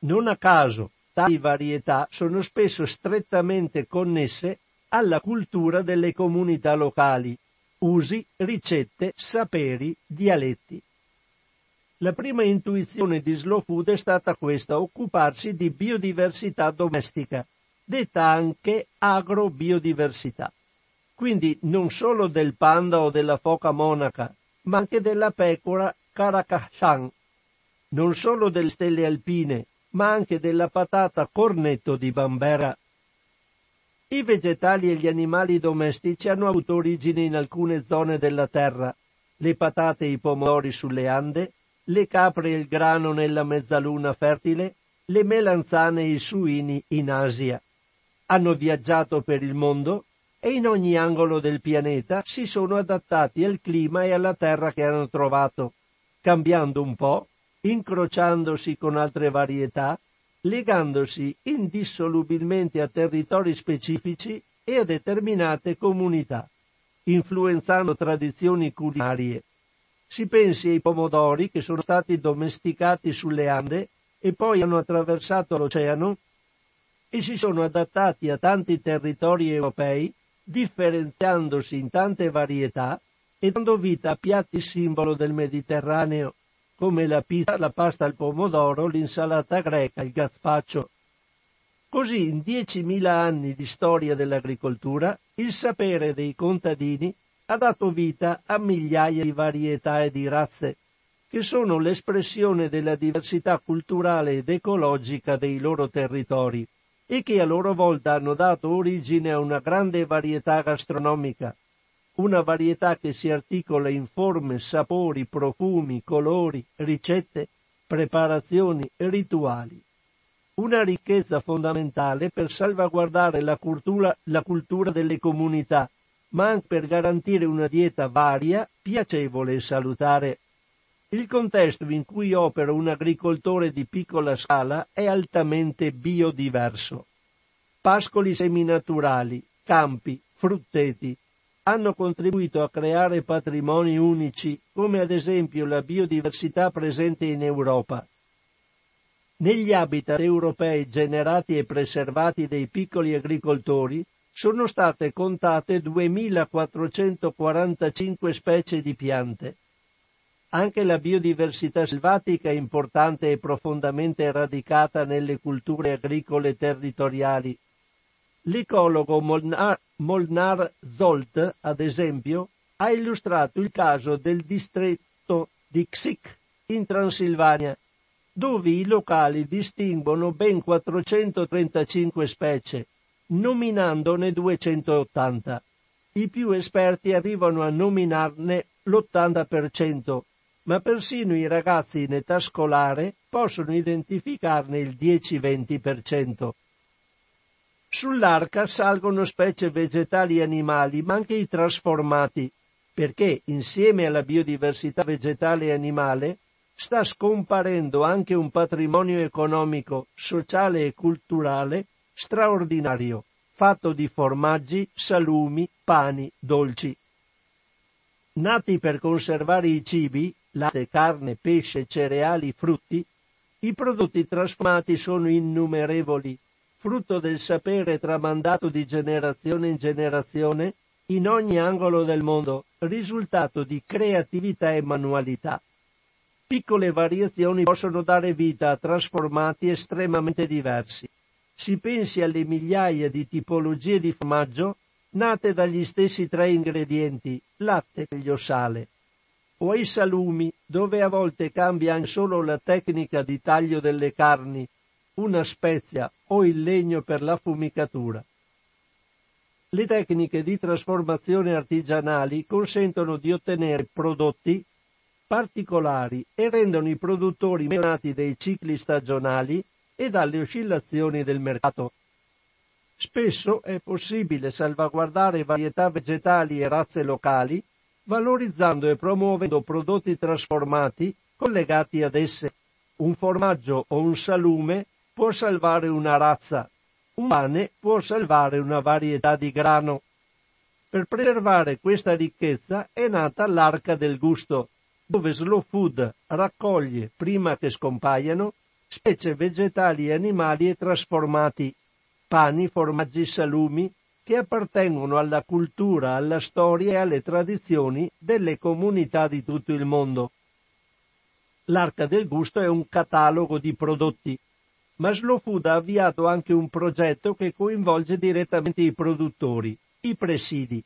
Non a caso tali varietà sono spesso strettamente connesse alla cultura delle comunità locali, usi, ricette, saperi, dialetti. La prima intuizione di Slow Food è stata questa, occuparsi di biodiversità domestica, detta anche agrobiodiversità. Quindi non solo del panda o della foca monaca, ma anche della pecora Caracashan, non solo delle stelle alpine, ma anche della patata cornetto di Bambera. I vegetali e gli animali domestici hanno avuto origine in alcune zone della terra, le patate e i pomodori sulle Ande, le capre e il grano nella mezzaluna fertile, le melanzane e i suini in Asia. Hanno viaggiato per il mondo e in ogni angolo del pianeta si sono adattati al clima e alla terra che hanno trovato, cambiando un po', incrociandosi con altre varietà, legandosi indissolubilmente a territori specifici e a determinate comunità, influenzando tradizioni culinarie. Si pensi ai pomodori che sono stati domesticati sulle Ande e poi hanno attraversato l'oceano e si sono adattati a tanti territori europei, differenziandosi in tante varietà e dando vita a piatti simbolo del Mediterraneo, come la pizza, la pasta al pomodoro, l'insalata greca, il gazpacho. Così in 10.000 anni di storia dell'agricoltura, il sapere dei contadini ha dato vita a migliaia di varietà e di razze, che sono l'espressione della diversità culturale ed ecologica dei loro territori e che a loro volta hanno dato origine a una grande varietà gastronomica, una varietà che si articola in forme, sapori, profumi, colori, ricette, preparazioni rituali. Una ricchezza fondamentale per salvaguardare la cultura, la cultura delle comunità, ma anche per garantire una dieta varia, piacevole e salutare. Il contesto in cui opera un agricoltore di piccola scala è altamente biodiverso. Pascoli seminaturali, campi, frutteti hanno contribuito a creare patrimoni unici, come ad esempio la biodiversità presente in Europa. Negli habitat europei generati e preservati dai piccoli agricoltori sono state contate 2445 specie di piante anche la biodiversità selvatica importante e profondamente radicata nelle culture agricole territoriali. L'ecologo Molnar, Molnar Zolt, ad esempio, ha illustrato il caso del distretto di Xik in Transilvania, dove i locali distinguono ben 435 specie, nominandone 280. I più esperti arrivano a nominarne l'80%, ma persino i ragazzi in età scolare possono identificarne il 10-20%. Sull'arca salgono specie vegetali e animali, ma anche i trasformati, perché insieme alla biodiversità vegetale e animale sta scomparendo anche un patrimonio economico, sociale e culturale straordinario, fatto di formaggi, salumi, pani, dolci. Nati per conservare i cibi, latte, carne, pesce, cereali, frutti, i prodotti trasformati sono innumerevoli, frutto del sapere tramandato di generazione in generazione in ogni angolo del mondo, risultato di creatività e manualità. Piccole variazioni possono dare vita a trasformati estremamente diversi. Si pensi alle migliaia di tipologie di formaggio nate dagli stessi tre ingredienti, latte e sale o ai salumi, dove a volte cambia anche solo la tecnica di taglio delle carni, una spezia o il legno per la fumicatura. Le tecniche di trasformazione artigianali consentono di ottenere prodotti particolari e rendono i produttori menzionati dai cicli stagionali e dalle oscillazioni del mercato. Spesso è possibile salvaguardare varietà vegetali e razze locali valorizzando e promuovendo prodotti trasformati collegati ad esse. Un formaggio o un salume può salvare una razza, un pane può salvare una varietà di grano. Per preservare questa ricchezza è nata l'arca del gusto, dove Slow Food raccoglie, prima che scompaiano, specie vegetali e animali e trasformati, pani, formaggi, salumi, che appartengono alla cultura, alla storia e alle tradizioni delle comunità di tutto il mondo. L'Arca del Gusto è un catalogo di prodotti, ma Slow Food ha avviato anche un progetto che coinvolge direttamente i produttori, i presidi.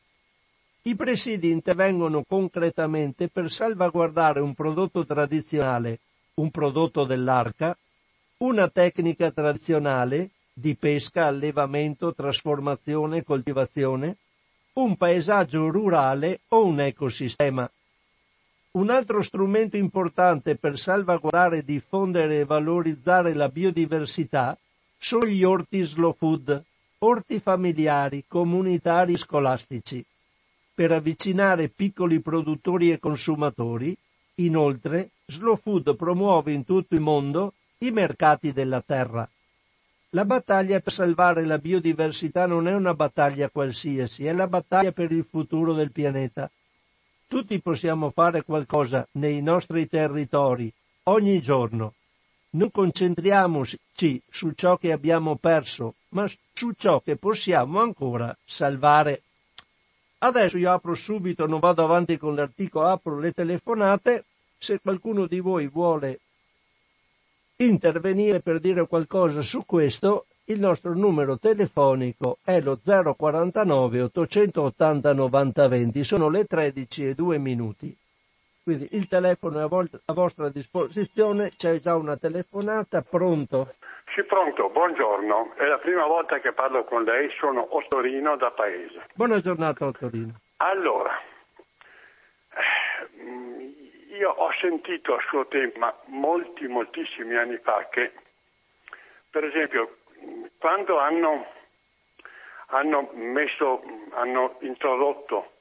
I presidi intervengono concretamente per salvaguardare un prodotto tradizionale, un prodotto dell'arca, una tecnica tradizionale, di pesca, allevamento, trasformazione coltivazione, un paesaggio rurale o un ecosistema. Un altro strumento importante per salvaguardare, diffondere e valorizzare la biodiversità sono gli orti slow food, orti familiari, comunitari e scolastici, per avvicinare piccoli produttori e consumatori. Inoltre, Slow Food promuove in tutto il mondo i mercati della terra. La battaglia per salvare la biodiversità non è una battaglia qualsiasi, è la battaglia per il futuro del pianeta. Tutti possiamo fare qualcosa nei nostri territori, ogni giorno. Non concentriamoci su ciò che abbiamo perso, ma su ciò che possiamo ancora salvare. Adesso io apro subito, non vado avanti con l'articolo, apro le telefonate. Se qualcuno di voi vuole intervenire per dire qualcosa su questo, il nostro numero telefonico è lo 049 880 90 20, sono le 13 e 2 minuti. Quindi il telefono è a, vol- a vostra disposizione, c'è già una telefonata, pronto? Sì, pronto, buongiorno. È la prima volta che parlo con lei, sono Ottorino da Paese. Buona giornata Ottorino. Allora, io ho sentito a suo tempo, ma molti, moltissimi anni fa, che per esempio quando hanno, hanno, messo, hanno introdotto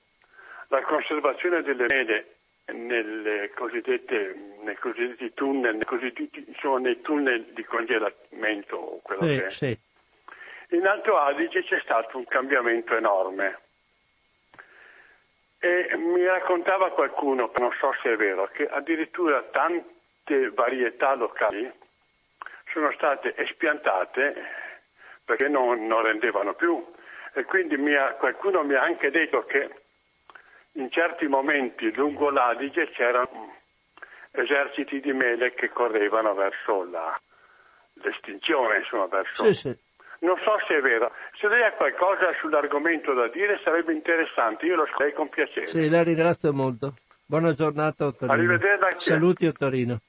la conservazione delle mele nelle cosiddette, nei cosiddetti tunnel, nei, cosiddetti, insomma, nei tunnel di congelamento o quello sì, che è. Sì. In Alto Adige c'è stato un cambiamento enorme e mi raccontava qualcuno, non so se è vero, che addirittura tante varietà locali sono state espiantate perché non, non rendevano più. E quindi mi ha, qualcuno mi ha anche detto che in certi momenti lungo l'Adige c'erano eserciti di mele che correvano verso la, l'estinzione, insomma, verso... Sì, sì. Non so se è vero. Se lei ha qualcosa sull'argomento da dire sarebbe interessante, io lo scriverei con piacere. Sì, la ringrazio molto. Buona giornata Ottorino. Arrivederci. Saluti Ottorino.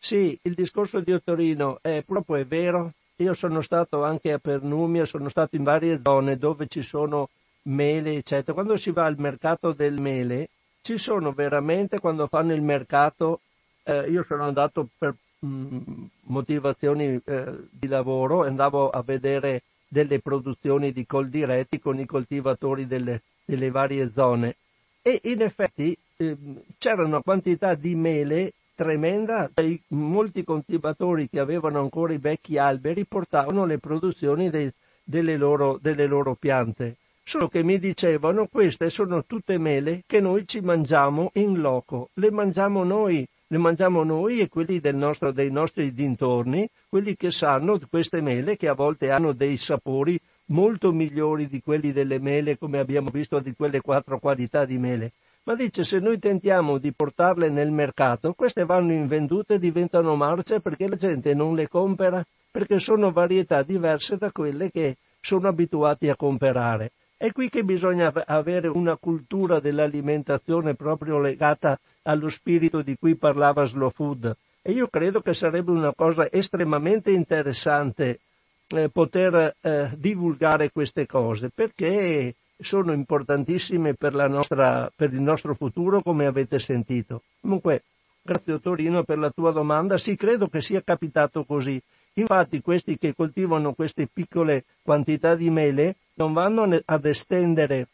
Sì, il discorso di Ottorino è proprio è vero. Io sono stato anche a Pernumia, sono stato in varie zone dove ci sono mele, eccetera. Quando si va al mercato del mele, ci sono veramente, quando fanno il mercato, eh, io sono andato per Mm, motivazioni eh, di lavoro andavo a vedere delle produzioni di coldiretti con i coltivatori delle, delle varie zone e in effetti eh, c'era una quantità di mele tremenda, molti coltivatori che avevano ancora i vecchi alberi portavano le produzioni dei, delle, loro, delle loro piante. Solo che mi dicevano queste sono tutte mele che noi ci mangiamo in loco, le mangiamo noi, le mangiamo noi e quelli nostro, dei nostri dintorni, quelli che sanno queste mele che a volte hanno dei sapori molto migliori di quelli delle mele, come abbiamo visto di quelle quattro qualità di mele. Ma dice se noi tentiamo di portarle nel mercato, queste vanno invendute e diventano marce perché la gente non le compra, perché sono varietà diverse da quelle che sono abituati a comprare. È qui che bisogna avere una cultura dell'alimentazione proprio legata allo spirito di cui parlava Slow Food. E io credo che sarebbe una cosa estremamente interessante eh, poter eh, divulgare queste cose, perché sono importantissime per, nostra, per il nostro futuro, come avete sentito. Comunque, grazie Torino per la tua domanda. Sì, credo che sia capitato così. Infatti questi che coltivano queste piccole quantità di mele non vanno ad estendere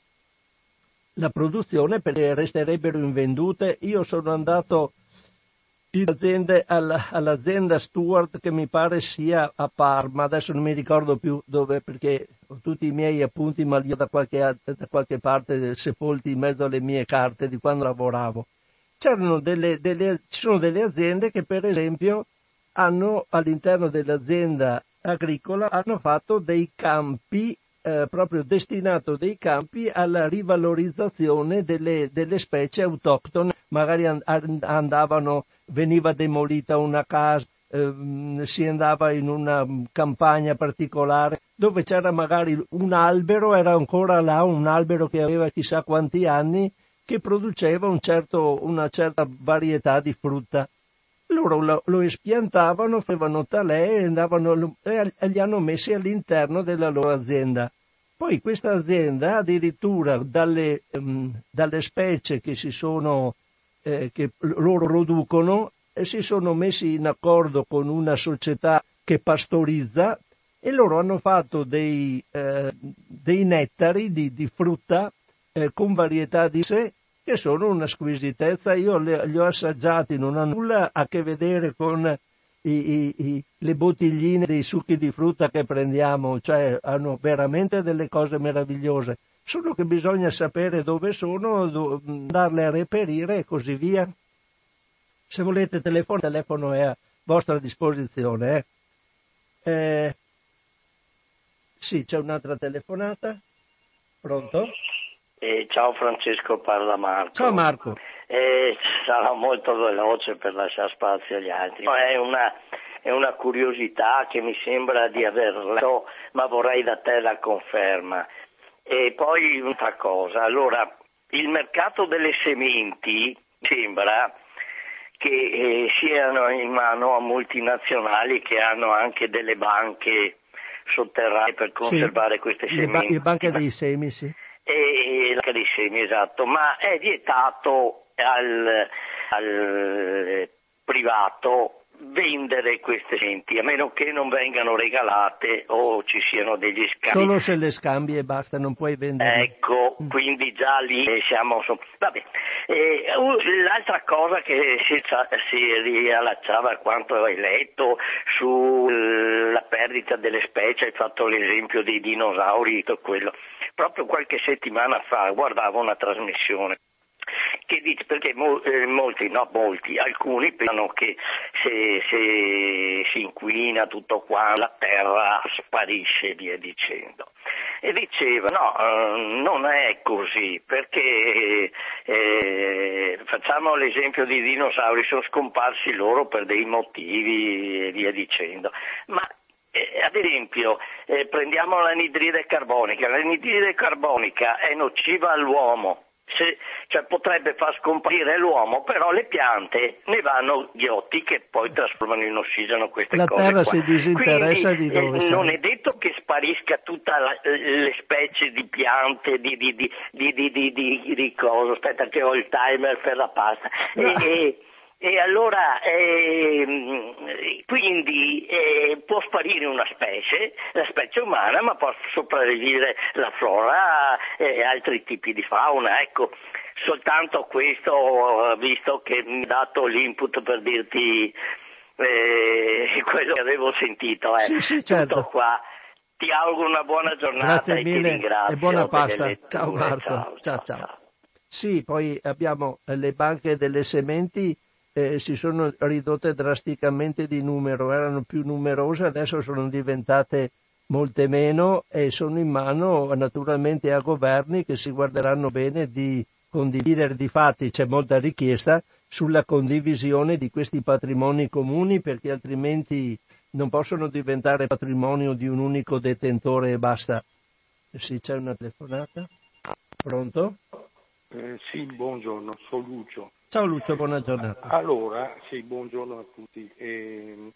la produzione perché resterebbero invendute. Io sono andato in aziende, all'azienda Stewart che mi pare sia a Parma, adesso non mi ricordo più dove perché ho tutti i miei appunti ma li ho da qualche, da qualche parte sepolti in mezzo alle mie carte di quando lavoravo. Delle, delle, ci sono delle aziende che per esempio hanno all'interno dell'azienda agricola hanno fatto dei campi eh, proprio destinato dei campi alla rivalorizzazione delle, delle specie autoctone, magari andavano, veniva demolita una casa, ehm, si andava in una campagna particolare dove c'era magari un albero, era ancora là un albero che aveva chissà quanti anni, che produceva un certo, una certa varietà di frutta loro lo, lo espiantavano, facevano talè e, andavano, e li hanno messi all'interno della loro azienda. Poi questa azienda addirittura dalle, um, dalle specie che, si sono, eh, che loro producono eh, si sono messi in accordo con una società che pastorizza e loro hanno fatto dei, eh, dei nettari di, di frutta eh, con varietà di sé che sono una squisitezza. Io li, li ho assaggiati, non hanno nulla a che vedere con i, i, i, le bottigline dei succhi di frutta che prendiamo, cioè hanno veramente delle cose meravigliose. Solo che bisogna sapere dove sono, do, andarle a reperire e così via. Se volete telefono, il telefono è a vostra disposizione. Eh. Eh, sì, c'è un'altra telefonata. Pronto? Eh, ciao Francesco, parla Marco. Ciao Marco. Eh, sarà molto veloce per lasciare spazio agli altri. È una, è una curiosità che mi sembra di aver letto, ma vorrei da te la conferma. E poi un'altra cosa, allora, il mercato delle sementi sembra che eh, siano in mano a multinazionali che hanno anche delle banche sotterranee per conservare sì, queste sementi. Le, ba- le banche dei semi, sì. E la di semi, esatto, ma è vietato al, al privato vendere queste sementi, a meno che non vengano regalate o ci siano degli scambi. Solo se le scambi e basta, non puoi vendere. Ecco, mm. quindi già lì siamo... Vabbè. Eh, l'altra cosa che si, si riallacciava a quanto hai letto sulla perdita delle specie, hai fatto l'esempio dei dinosauri, tutto quello. Proprio qualche settimana fa guardavo una trasmissione che dice perché eh, molti, no molti, alcuni pensano che se, se si inquina tutto qua la terra sparisce e via dicendo. E diceva no, eh, non è così perché eh, facciamo l'esempio di dinosauri, sono scomparsi loro per dei motivi e via dicendo, ma eh, ad esempio, eh, prendiamo l'anidride carbonica. L'anidride carbonica è nociva all'uomo, se, cioè potrebbe far scomparire l'uomo, però le piante ne vanno ghiotti che poi trasformano in ossigeno queste la cose. La terra qua. si disinteressa Quindi, di dove eh, Non è detto che sparisca tutte le specie di piante, di, di, di, di, di, di, di cosa, aspetta che ho il timer per la pasta. No. E, e, e allora, eh, quindi eh, può sparire una specie, la specie umana, ma può sopravvivere la flora e altri tipi di fauna. Ecco, soltanto questo, visto che mi ha dato l'input per dirti eh, *laughs* quello che avevo sentito. Eh. Sì, sì, certo. Tutto qua. Ti auguro una buona giornata Grazie e mille ti ringrazio. E buona pasta. Ciao Marco. Ciao, ciao, ciao. ciao. Sì, poi abbiamo le banche delle sementi eh, si sono ridotte drasticamente di numero, erano più numerose, adesso sono diventate molte meno e sono in mano naturalmente a governi che si guarderanno bene di condividere, di fatti c'è molta richiesta sulla condivisione di questi patrimoni comuni perché altrimenti non possono diventare patrimonio di un unico detentore e basta. Sì, c'è una telefonata? Pronto? Eh, sì, buongiorno, sono Lucio. Ciao Lucio, buona giornata. Allora, sì, buongiorno a tutti. Eh,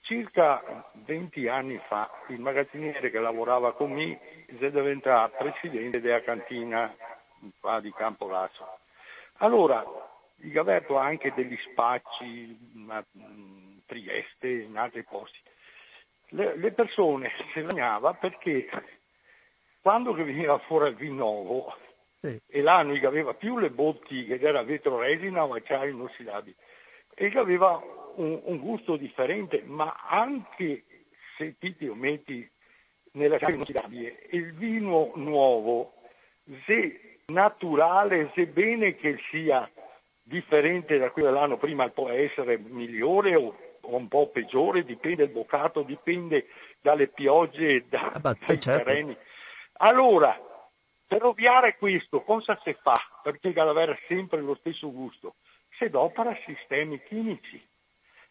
circa 20 anni fa il magazziniere che lavorava con me è diventato presidente della cantina di Campolasso. Allora, gli ha aperto anche degli spacci a Trieste, in altri posti. Le, le persone si lagnavano perché quando veniva fuori il vino sì. e l'anno che aveva più le botti che era vetro resina o acciaio inossidabile e che aveva un, un, gusto differente, ma anche se ti o metti nell'acciaio inossidabile il vino nuovo, se naturale, sebbene che sia differente da quello dell'anno prima, può essere migliore o, o un po' peggiore, dipende dal boccato, dipende dalle piogge, da, ah, dai certo. terreni. Allora, per ovviare questo, cosa si fa? Perché deve avere sempre lo stesso gusto. Si adopera sistemi chimici.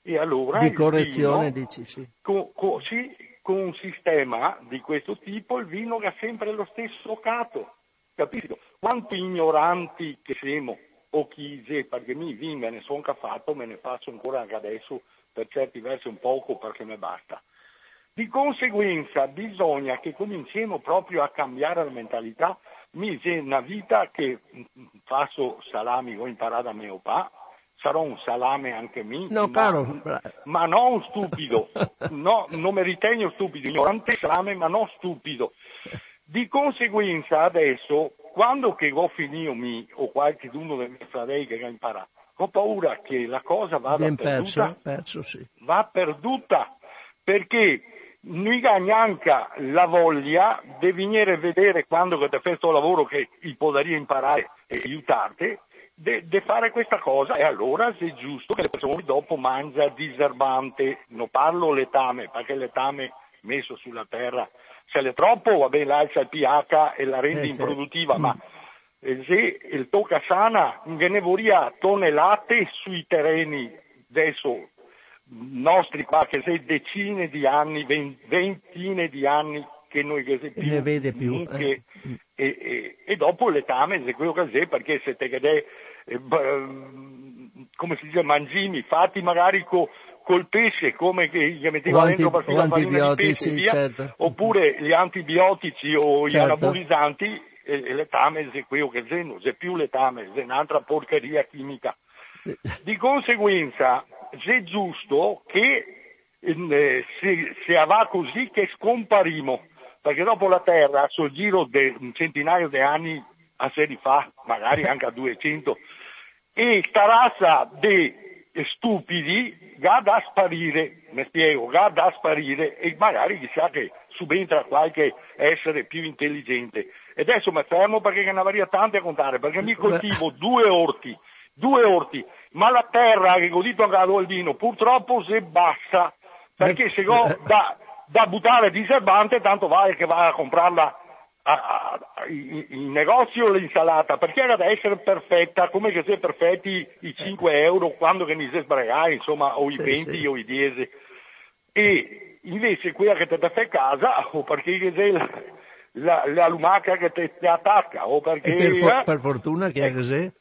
E allora di correzione, vino, dici, sì. Con, con, sì, con un sistema di questo tipo il vino ha sempre lo stesso cato. Capito? Quanti ignoranti che siamo, o chi dice, perché mi vino me ne sono fatto, me ne faccio ancora anche adesso, per certi versi un poco perché mi basta. Di conseguenza bisogna che cominciamo proprio a cambiare la mentalità. Mi c'è una vita che faccio salami, ho imparato a mio papà, sarò un salame anche mi. No, ma, caro. Ma non stupido. No, non mi ritengo stupido. Ignorante salame, ma non stupido. Di conseguenza adesso, quando che ho finito mi, o qualche uno dei miei fratelli che ha imparato, ho paura che la cosa vada Bien perduta. perso, perso sì. Va perduta perché non ha neanche la voglia di venire a vedere quando fai questo lavoro che i poderia imparare e aiutarti, di fare questa cosa. E allora se è giusto che le persone dopo mangia diserbante, non parlo letame, perché letame messo sulla terra, se l'è troppo va bene l'alza il pH e la rende Eh, certo. improduttiva, ma eh, se il tocca sana, ne vorrà tonnellate sui terreni adesso nostri qua che sei decine di anni, ven- ventine di anni che noi che sei E ne vede più, che- eh. e, e- e dopo letame se quello che sei perché se te che eh, come si dice mangimi fatti magari co- col pesce come che gli metteva O dentro per fare la farina di pesce via, certo. oppure gli antibiotici o gli Certo. anabolizzanti e, letame che sei non c'è più letame è un'altra porcheria chimica di conseguenza è giusto che eh, se, se va così che scomparimo, perché dopo la Terra, sul giro di un centinaio di anni a seri fa, magari anche a 200, e sta razza di stupidi ga da sparire, mi spiego, ga da sparire e magari chissà che subentra qualche essere più intelligente. E adesso mi fermo perché ne avrei tante a contare, perché mi coltivo due orti, due orti, ma la terra che così toccato il vino purtroppo si bassa, perché se go da, da buttare diserbante tanto vale che va a comprarla a- a- a- in, in negozio l'insalata, perché era da essere perfetta, come che sia perfetti i 5 euro quando che ne si sbregai, insomma, o i Sì, 20 sì. o i 10. E invece quella che ti fai casa, o perché che sei la, la, la lumaca che ti attacca, o perché... Per, for- eh, per fortuna che è così.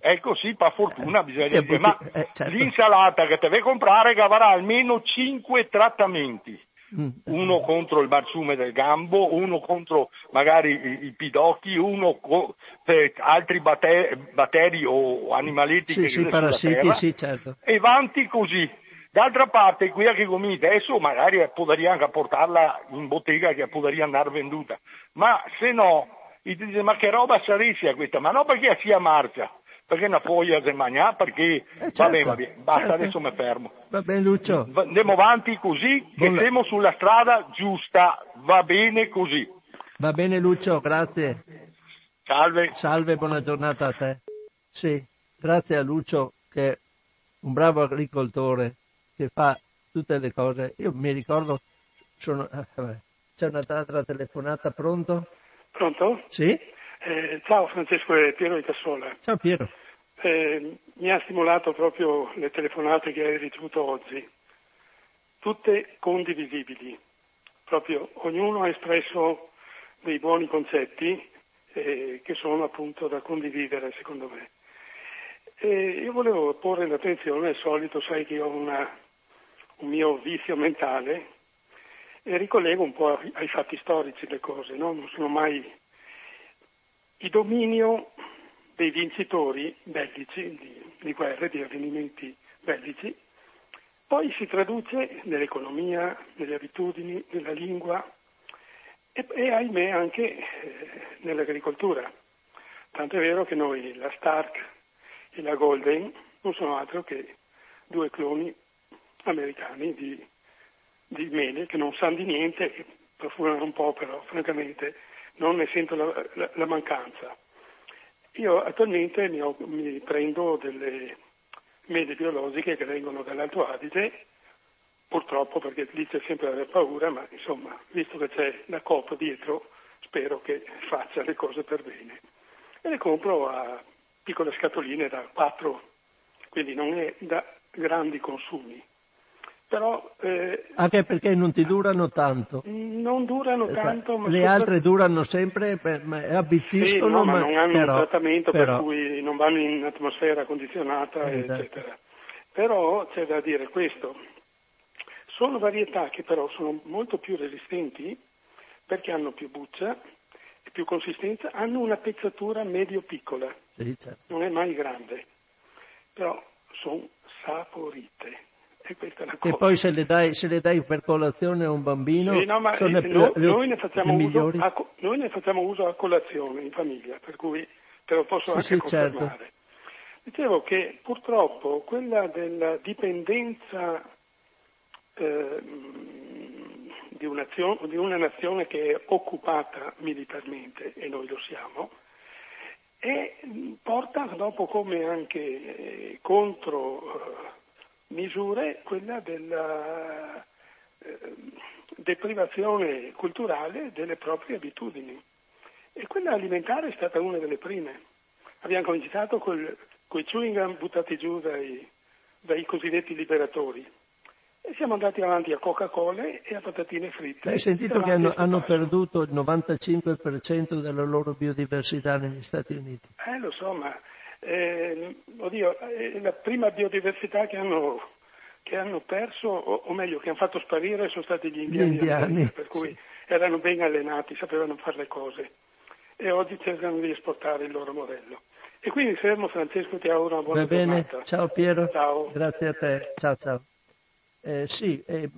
Ecco sì, per fortuna bisogna Eh, dire, ma perché- eh, certo. l'insalata che devi comprare avrà almeno 5 trattamenti, Mm. uno contro il marciume del gambo, uno contro magari i, i pidocchi, uno co- per altri batte- batteri o animaletti Sì, che sì, parassiti, terra, sì, certo. e avanti così. D'altra parte, qui che come adesso magari potrei anche portarla in bottega che potrei andare venduta, ma se no, i dice ma che roba sarebbe questa? Ma no perché sia marcia, perché una foglia di mangiare, perché Eh, va certo, bene, va bene, basta, certo. adesso mi fermo. Va bene Lucio, Va- Andiamo avanti così, che Buona- siamo sulla strada giusta, va bene così. va bene Lucio, grazie. Salve. Salve, buona giornata a te. Sì, grazie a Lucio che è un bravo agricoltore che fa tutte le cose. Io mi ricordo, sono, eh, vabbè, c'è un'altra telefonata, pronto? Pronto? Sì? Eh, ciao Francesco e Piero di Cassola. Ciao Piero. Eh, mi ha stimolato proprio le telefonate che hai ricevuto oggi, tutte condivisibili. Proprio ognuno ha espresso dei buoni concetti eh, che sono appunto da condividere secondo me. E io volevo porre l'attenzione, al solito sai che ho una- un mio vizio mentale e ricollego un po' ai fatti storici le cose, no? non sono mai il dominio dei vincitori bellici, di, di guerre, di avvenimenti bellici, poi si traduce nell'economia, nelle abitudini, nella lingua e, e ahimè anche eh, nell'agricoltura. Tanto è vero che noi, la Stark e la Golden, non sono altro che due cloni americani di, di mele che non sanno di niente, che profumano un po' però francamente non ne sento la, la- la mancanza. Io attualmente mi, ho- mi prendo delle mele biologiche che vengono dall'Alto Adige, purtroppo perché lì c'è sempre aver paura, ma insomma, visto che c'è la COP dietro, spero che faccia le cose per bene. E le compro a piccole scatoline da 4, quindi non è da grandi consumi. Però eh, Anche perché non ti durano tanto. non durano tanto, ma Le altre durano sempre, beh, ma Sì, no, ma ma non hanno però, un trattamento però- per cui non vanno in atmosfera condizionata, Esatto. eccetera. Però c'è da dire questo. Sono varietà che però sono molto più resistenti perché hanno più buccia e più consistenza, hanno una pezzatura medio-piccola, Sì, certo. non è mai grande. Però sono saporite. *laughs* E, e poi se le, dai, se le, dai, per colazione a un bambino sì, no, sono le, no, le, noi, ne uso a, noi, ne facciamo uso a colazione in famiglia, per cui te lo posso sì, anche sì, certo. confermare. Certo. Dicevo che purtroppo quella della dipendenza eh, di, di, una nazione che è occupata militarmente, e noi lo siamo, e porta dopo come anche eh, contro eh, misure quella della eh, deprivazione culturale delle proprie abitudini. E quella alimentare è stata una delle prime. Abbiamo cominciato con i chewing gum buttati giù dai, dai cosiddetti liberatori. E siamo andati avanti a Coca-Cola e a patatine fritte. Hai sentito che hanno, hanno perduto il 95% della loro biodiversità negli Stati Uniti? Eh, lo so, ma eh, oddio, eh, la prima biodiversità che hanno, che hanno perso, o, o, meglio, che hanno fatto sparire sono stati gli indiani, gli indiani per cui sì. erano ben allenati, sapevano fare le cose e oggi cercano di esportare il loro modello. E quindi fermo Francesco, ti auguro una buona Va bene, giornata. ciao Piero. Ciao. Grazie a te, ciao ciao. Eh, sì, eh,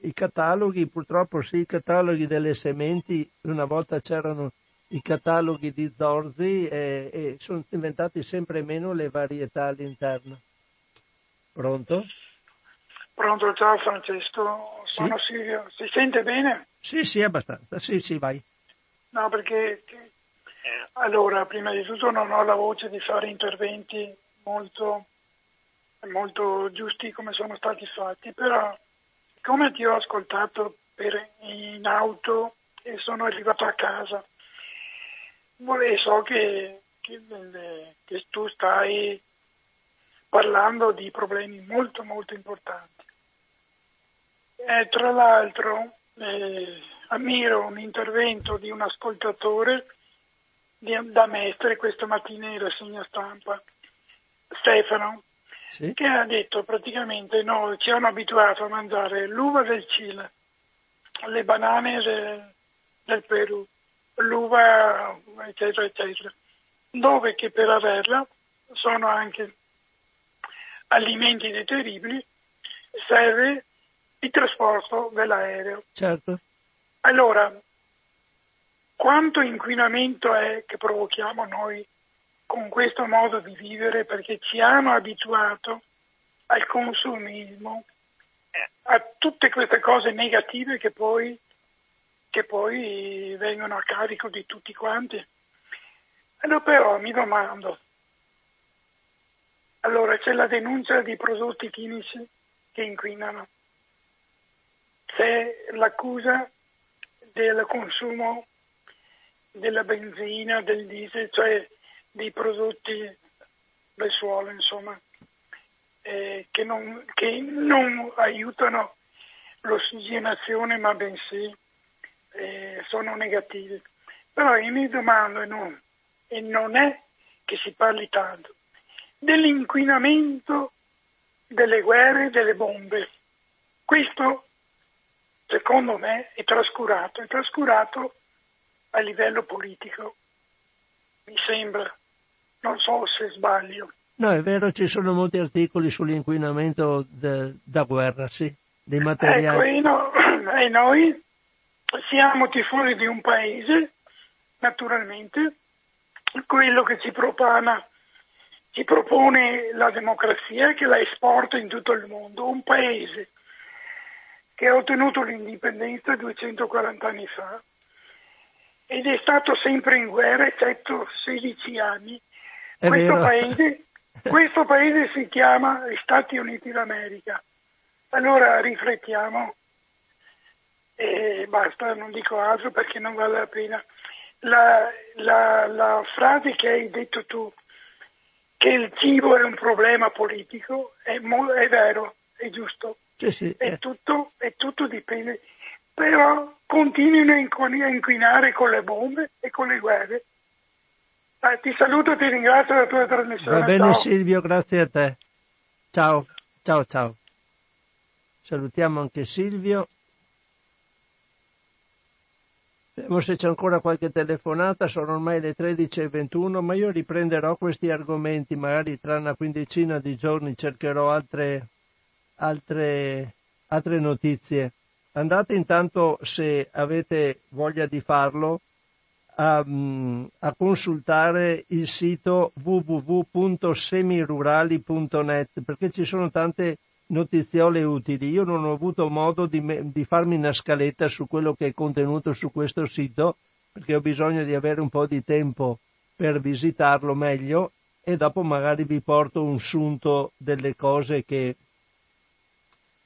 i cataloghi, purtroppo sì, i cataloghi delle sementi, una volta c'erano i cataloghi di Zorzi e, e sono diventati sempre meno le varietà all'interno. Pronto? Pronto, ciao Francesco, sono sì? Silvio. Si sente bene? Sì, sì, abbastanza. Sì, sì, vai. No, perché allora, prima di tutto non ho la voce di fare interventi molto, molto giusti come sono stati fatti, però come ti ho ascoltato per, in auto e sono arrivato a casa e so che, che, che tu stai parlando di problemi molto molto importanti. E tra l'altro eh, ammiro un intervento di un ascoltatore di, da Mestre questa mattina in rassegna stampa, Stefano, sì? che ha detto praticamente noi ci hanno abituato a mangiare l'uva del Cile, le banane del, del Perù, l'uva, eccetera, eccetera, dove che per averla sono anche alimenti deteribili, serve il trasporto dell'aereo. Certo. Allora, quanto inquinamento è che provochiamo noi con questo modo di vivere perché ci hanno abituato al consumismo, a tutte queste cose negative che poi che poi vengono a carico di tutti quanti. Allora però mi domando, allora c'è la denuncia di prodotti chimici che inquinano, c'è l'accusa del consumo della benzina, del diesel, cioè dei prodotti del suolo, insomma, eh, che, non, che non aiutano l'ossigenazione ma bensì eh, sono negativi. Però io mi domando, e non, e non è che si parli tanto, dell'inquinamento delle guerre e delle bombe. Questo, secondo me, è trascurato, è trascurato a livello politico, mi sembra, non so se sbaglio. No, è vero, ci sono molti articoli sull'inquinamento de, da guerra, sì, dei materiali. Ecco, e, no, *clears throat* e noi siamo tifosi di un paese, naturalmente, quello che ci propana, ci propone la democrazia e che la esporta in tutto il mondo, un paese che ha ottenuto l'indipendenza 240 anni fa ed è stato sempre in guerra, eccetto 16 anni. Questo paese, questo paese si chiama Stati Uniti d'America. Allora riflettiamo e basta, non dico altro perché non vale la pena. La, la, la frase che hai detto tu, che il cibo è un problema politico, è, mo- è vero, è giusto. Sì, sì, è, eh. tutto, è tutto dipende. Però continuino a inquinare con le bombe e con le guerre. Eh, ti saluto e ti ringrazio per la tua trasmissione. Va bene ciao. Silvio, grazie a te. Ciao, ciao, ciao. Salutiamo anche Silvio. Vediamo se c'è ancora qualche telefonata, sono ormai le 13.21, ma io riprenderò questi argomenti, magari tra una quindicina di giorni cercherò altre, altre, altre notizie. Andate intanto, se avete voglia di farlo, a, a consultare il sito www.semirurali.net perché ci sono tante notiziole utili. Io non ho avuto modo di, me, di, farmi una scaletta su quello che è contenuto su questo sito, perché ho bisogno di avere un po' di tempo per visitarlo meglio e dopo magari vi porto un sunto delle cose che,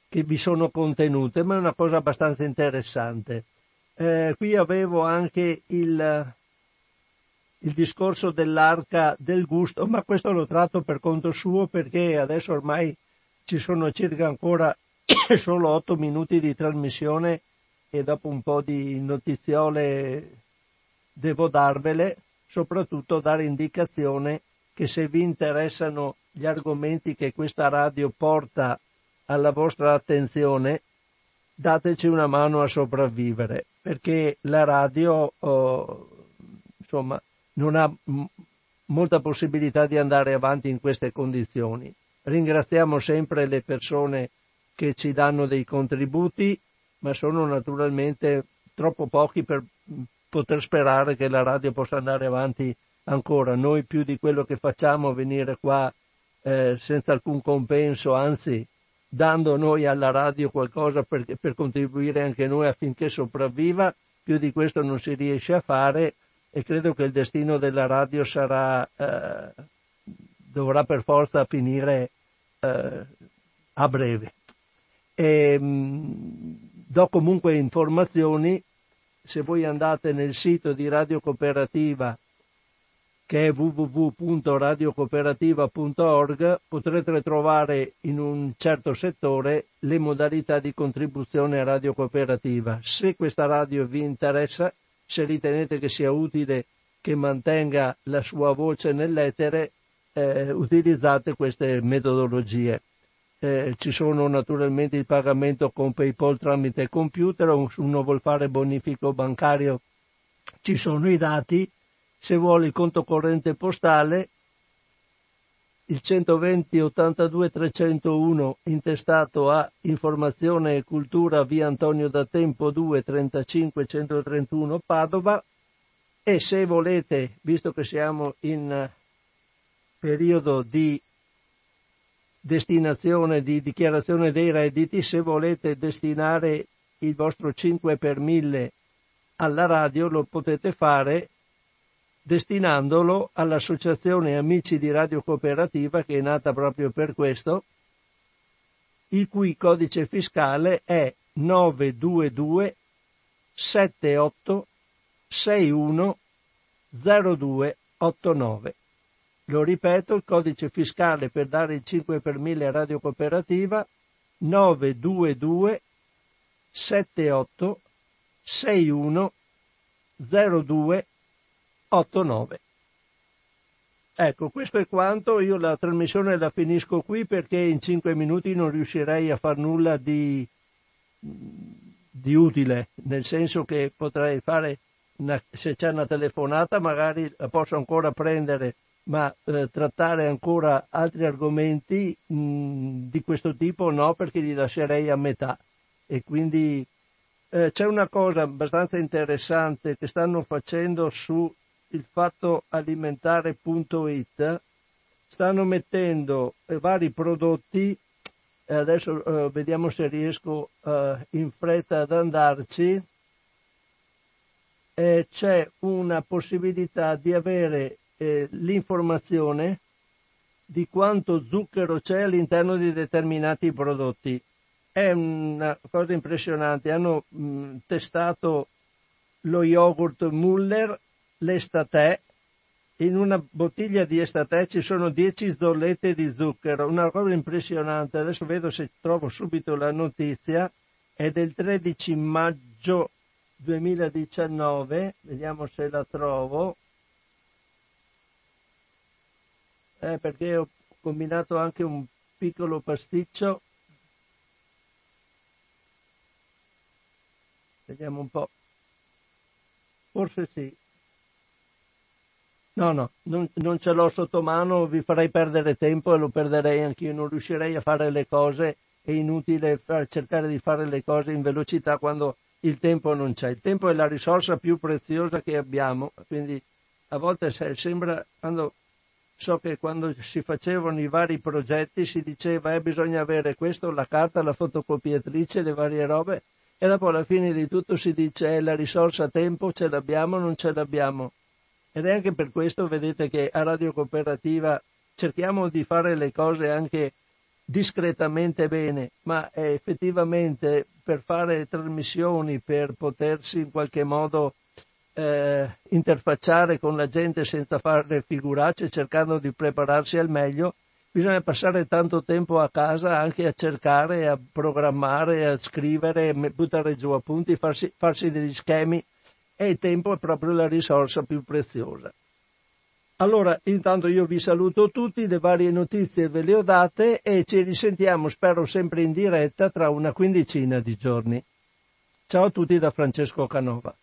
che vi sono contenute, ma è una cosa abbastanza interessante. Eh, qui avevo anche il, il discorso dell'arca del gusto, ma questo lo tratto per conto suo perché adesso ormai ci sono circa ancora *coughs* solo otto minuti di trasmissione e dopo un po' di notiziole devo darvele, soprattutto dare indicazione che se vi interessano gli argomenti che questa radio porta alla vostra attenzione, dateci una mano a sopravvivere, perché la radio oh, insomma, non ha m- molta possibilità di andare avanti in queste condizioni. Ringraziamo sempre le persone che ci danno dei contributi, ma sono naturalmente troppo pochi per poter sperare che la radio possa andare avanti ancora. Noi più di quello che facciamo venire qua eh, senza alcun compenso, anzi dando noi alla radio qualcosa per, per contribuire anche noi affinché sopravviva, più di questo non si riesce a fare e credo che il destino della radio sarà eh, dovrà per forza finire eh, a breve. E, mh, mm, do comunque informazioni, se voi andate nel sito di Radio Cooperativa che è www.radiocooperativa.org potrete trovare in un certo settore le modalità di contribuzione a Radio Cooperativa. Se questa radio vi interessa, se ritenete che sia utile che mantenga la sua voce nell'etere, eh, utilizzate queste metodologie. Eh, ci sono naturalmente il pagamento con PayPal tramite computer, uno vuol fare bonifico bancario, ci sono i dati, se vuole il conto corrente postale, il 120 82 301 intestato a Informazione e Cultura via Antonio da Tempo 2 35 131 Padova e se volete, visto che siamo in periodo di destinazione di dichiarazione dei redditi, se volete destinare il vostro 5 per 1000 alla radio lo potete fare destinandolo all'Associazione Amici di Radio Cooperativa che è nata proprio per questo, il cui codice fiscale è 922 78 61 0289. Lo ripeto, il codice fiscale per dare il 5 per 1000 a Radio Cooperativa 922 78 61 02 89. Ecco, questo è quanto, io la trasmissione la finisco qui perché in 5 minuti non riuscirei a far nulla di, di utile, nel senso che potrei fare, una, se c'è una telefonata magari la posso ancora prendere ma eh, trattare ancora altri argomenti mh, di questo tipo no, perché li lascerei a metà. E quindi eh, c'è una cosa abbastanza interessante che stanno facendo su il fatto alimentare.it, stanno mettendo eh, vari prodotti, adesso eh, vediamo se riesco eh, in fretta ad andarci, c'è una possibilità di avere eh, l'informazione di quanto zucchero c'è all'interno di determinati prodotti. È una cosa impressionante. Hanno mh, testato lo yogurt Muller, l'estatè. In una bottiglia di estate ci sono 10 zollette di zucchero, una cosa impressionante. Adesso vedo se trovo subito la notizia. È del 13 maggio 2019, vediamo se la trovo. Eh, perché ho combinato anche un piccolo pasticcio. Vediamo un po'. Forse sì. No, no, non, non, ce l'ho sotto mano, vi farei perdere tempo e lo perderei anch'io, non riuscirei a fare le cose, è inutile far, cercare di fare le cose in velocità quando il tempo non c'è. Il tempo è la risorsa più preziosa che abbiamo, quindi a volte sembra, quando, so che quando si facevano i vari progetti si diceva eh, bisogna avere questo, la carta, la fotocopiatrice, le varie robe, e dopo alla fine di tutto si dice eh, la risorsa tempo ce l'abbiamo o non ce l'abbiamo. Ed è anche per questo, vedete, che a Radio Cooperativa cerchiamo di fare le cose anche discretamente bene, ma effettivamente per fare trasmissioni, per potersi in qualche modo eh, interfacciare con la gente senza fare figuracce, cercando di prepararsi al meglio, bisogna passare tanto tempo a casa anche a cercare, a programmare, a scrivere, buttare giù appunti, farsi, farsi degli schemi e il tempo è proprio la risorsa più preziosa. Allora, intanto io vi saluto tutti, le varie notizie ve le ho date e ci risentiamo, spero sempre in diretta, tra una quindicina di giorni. Ciao a tutti da Francesco Canova.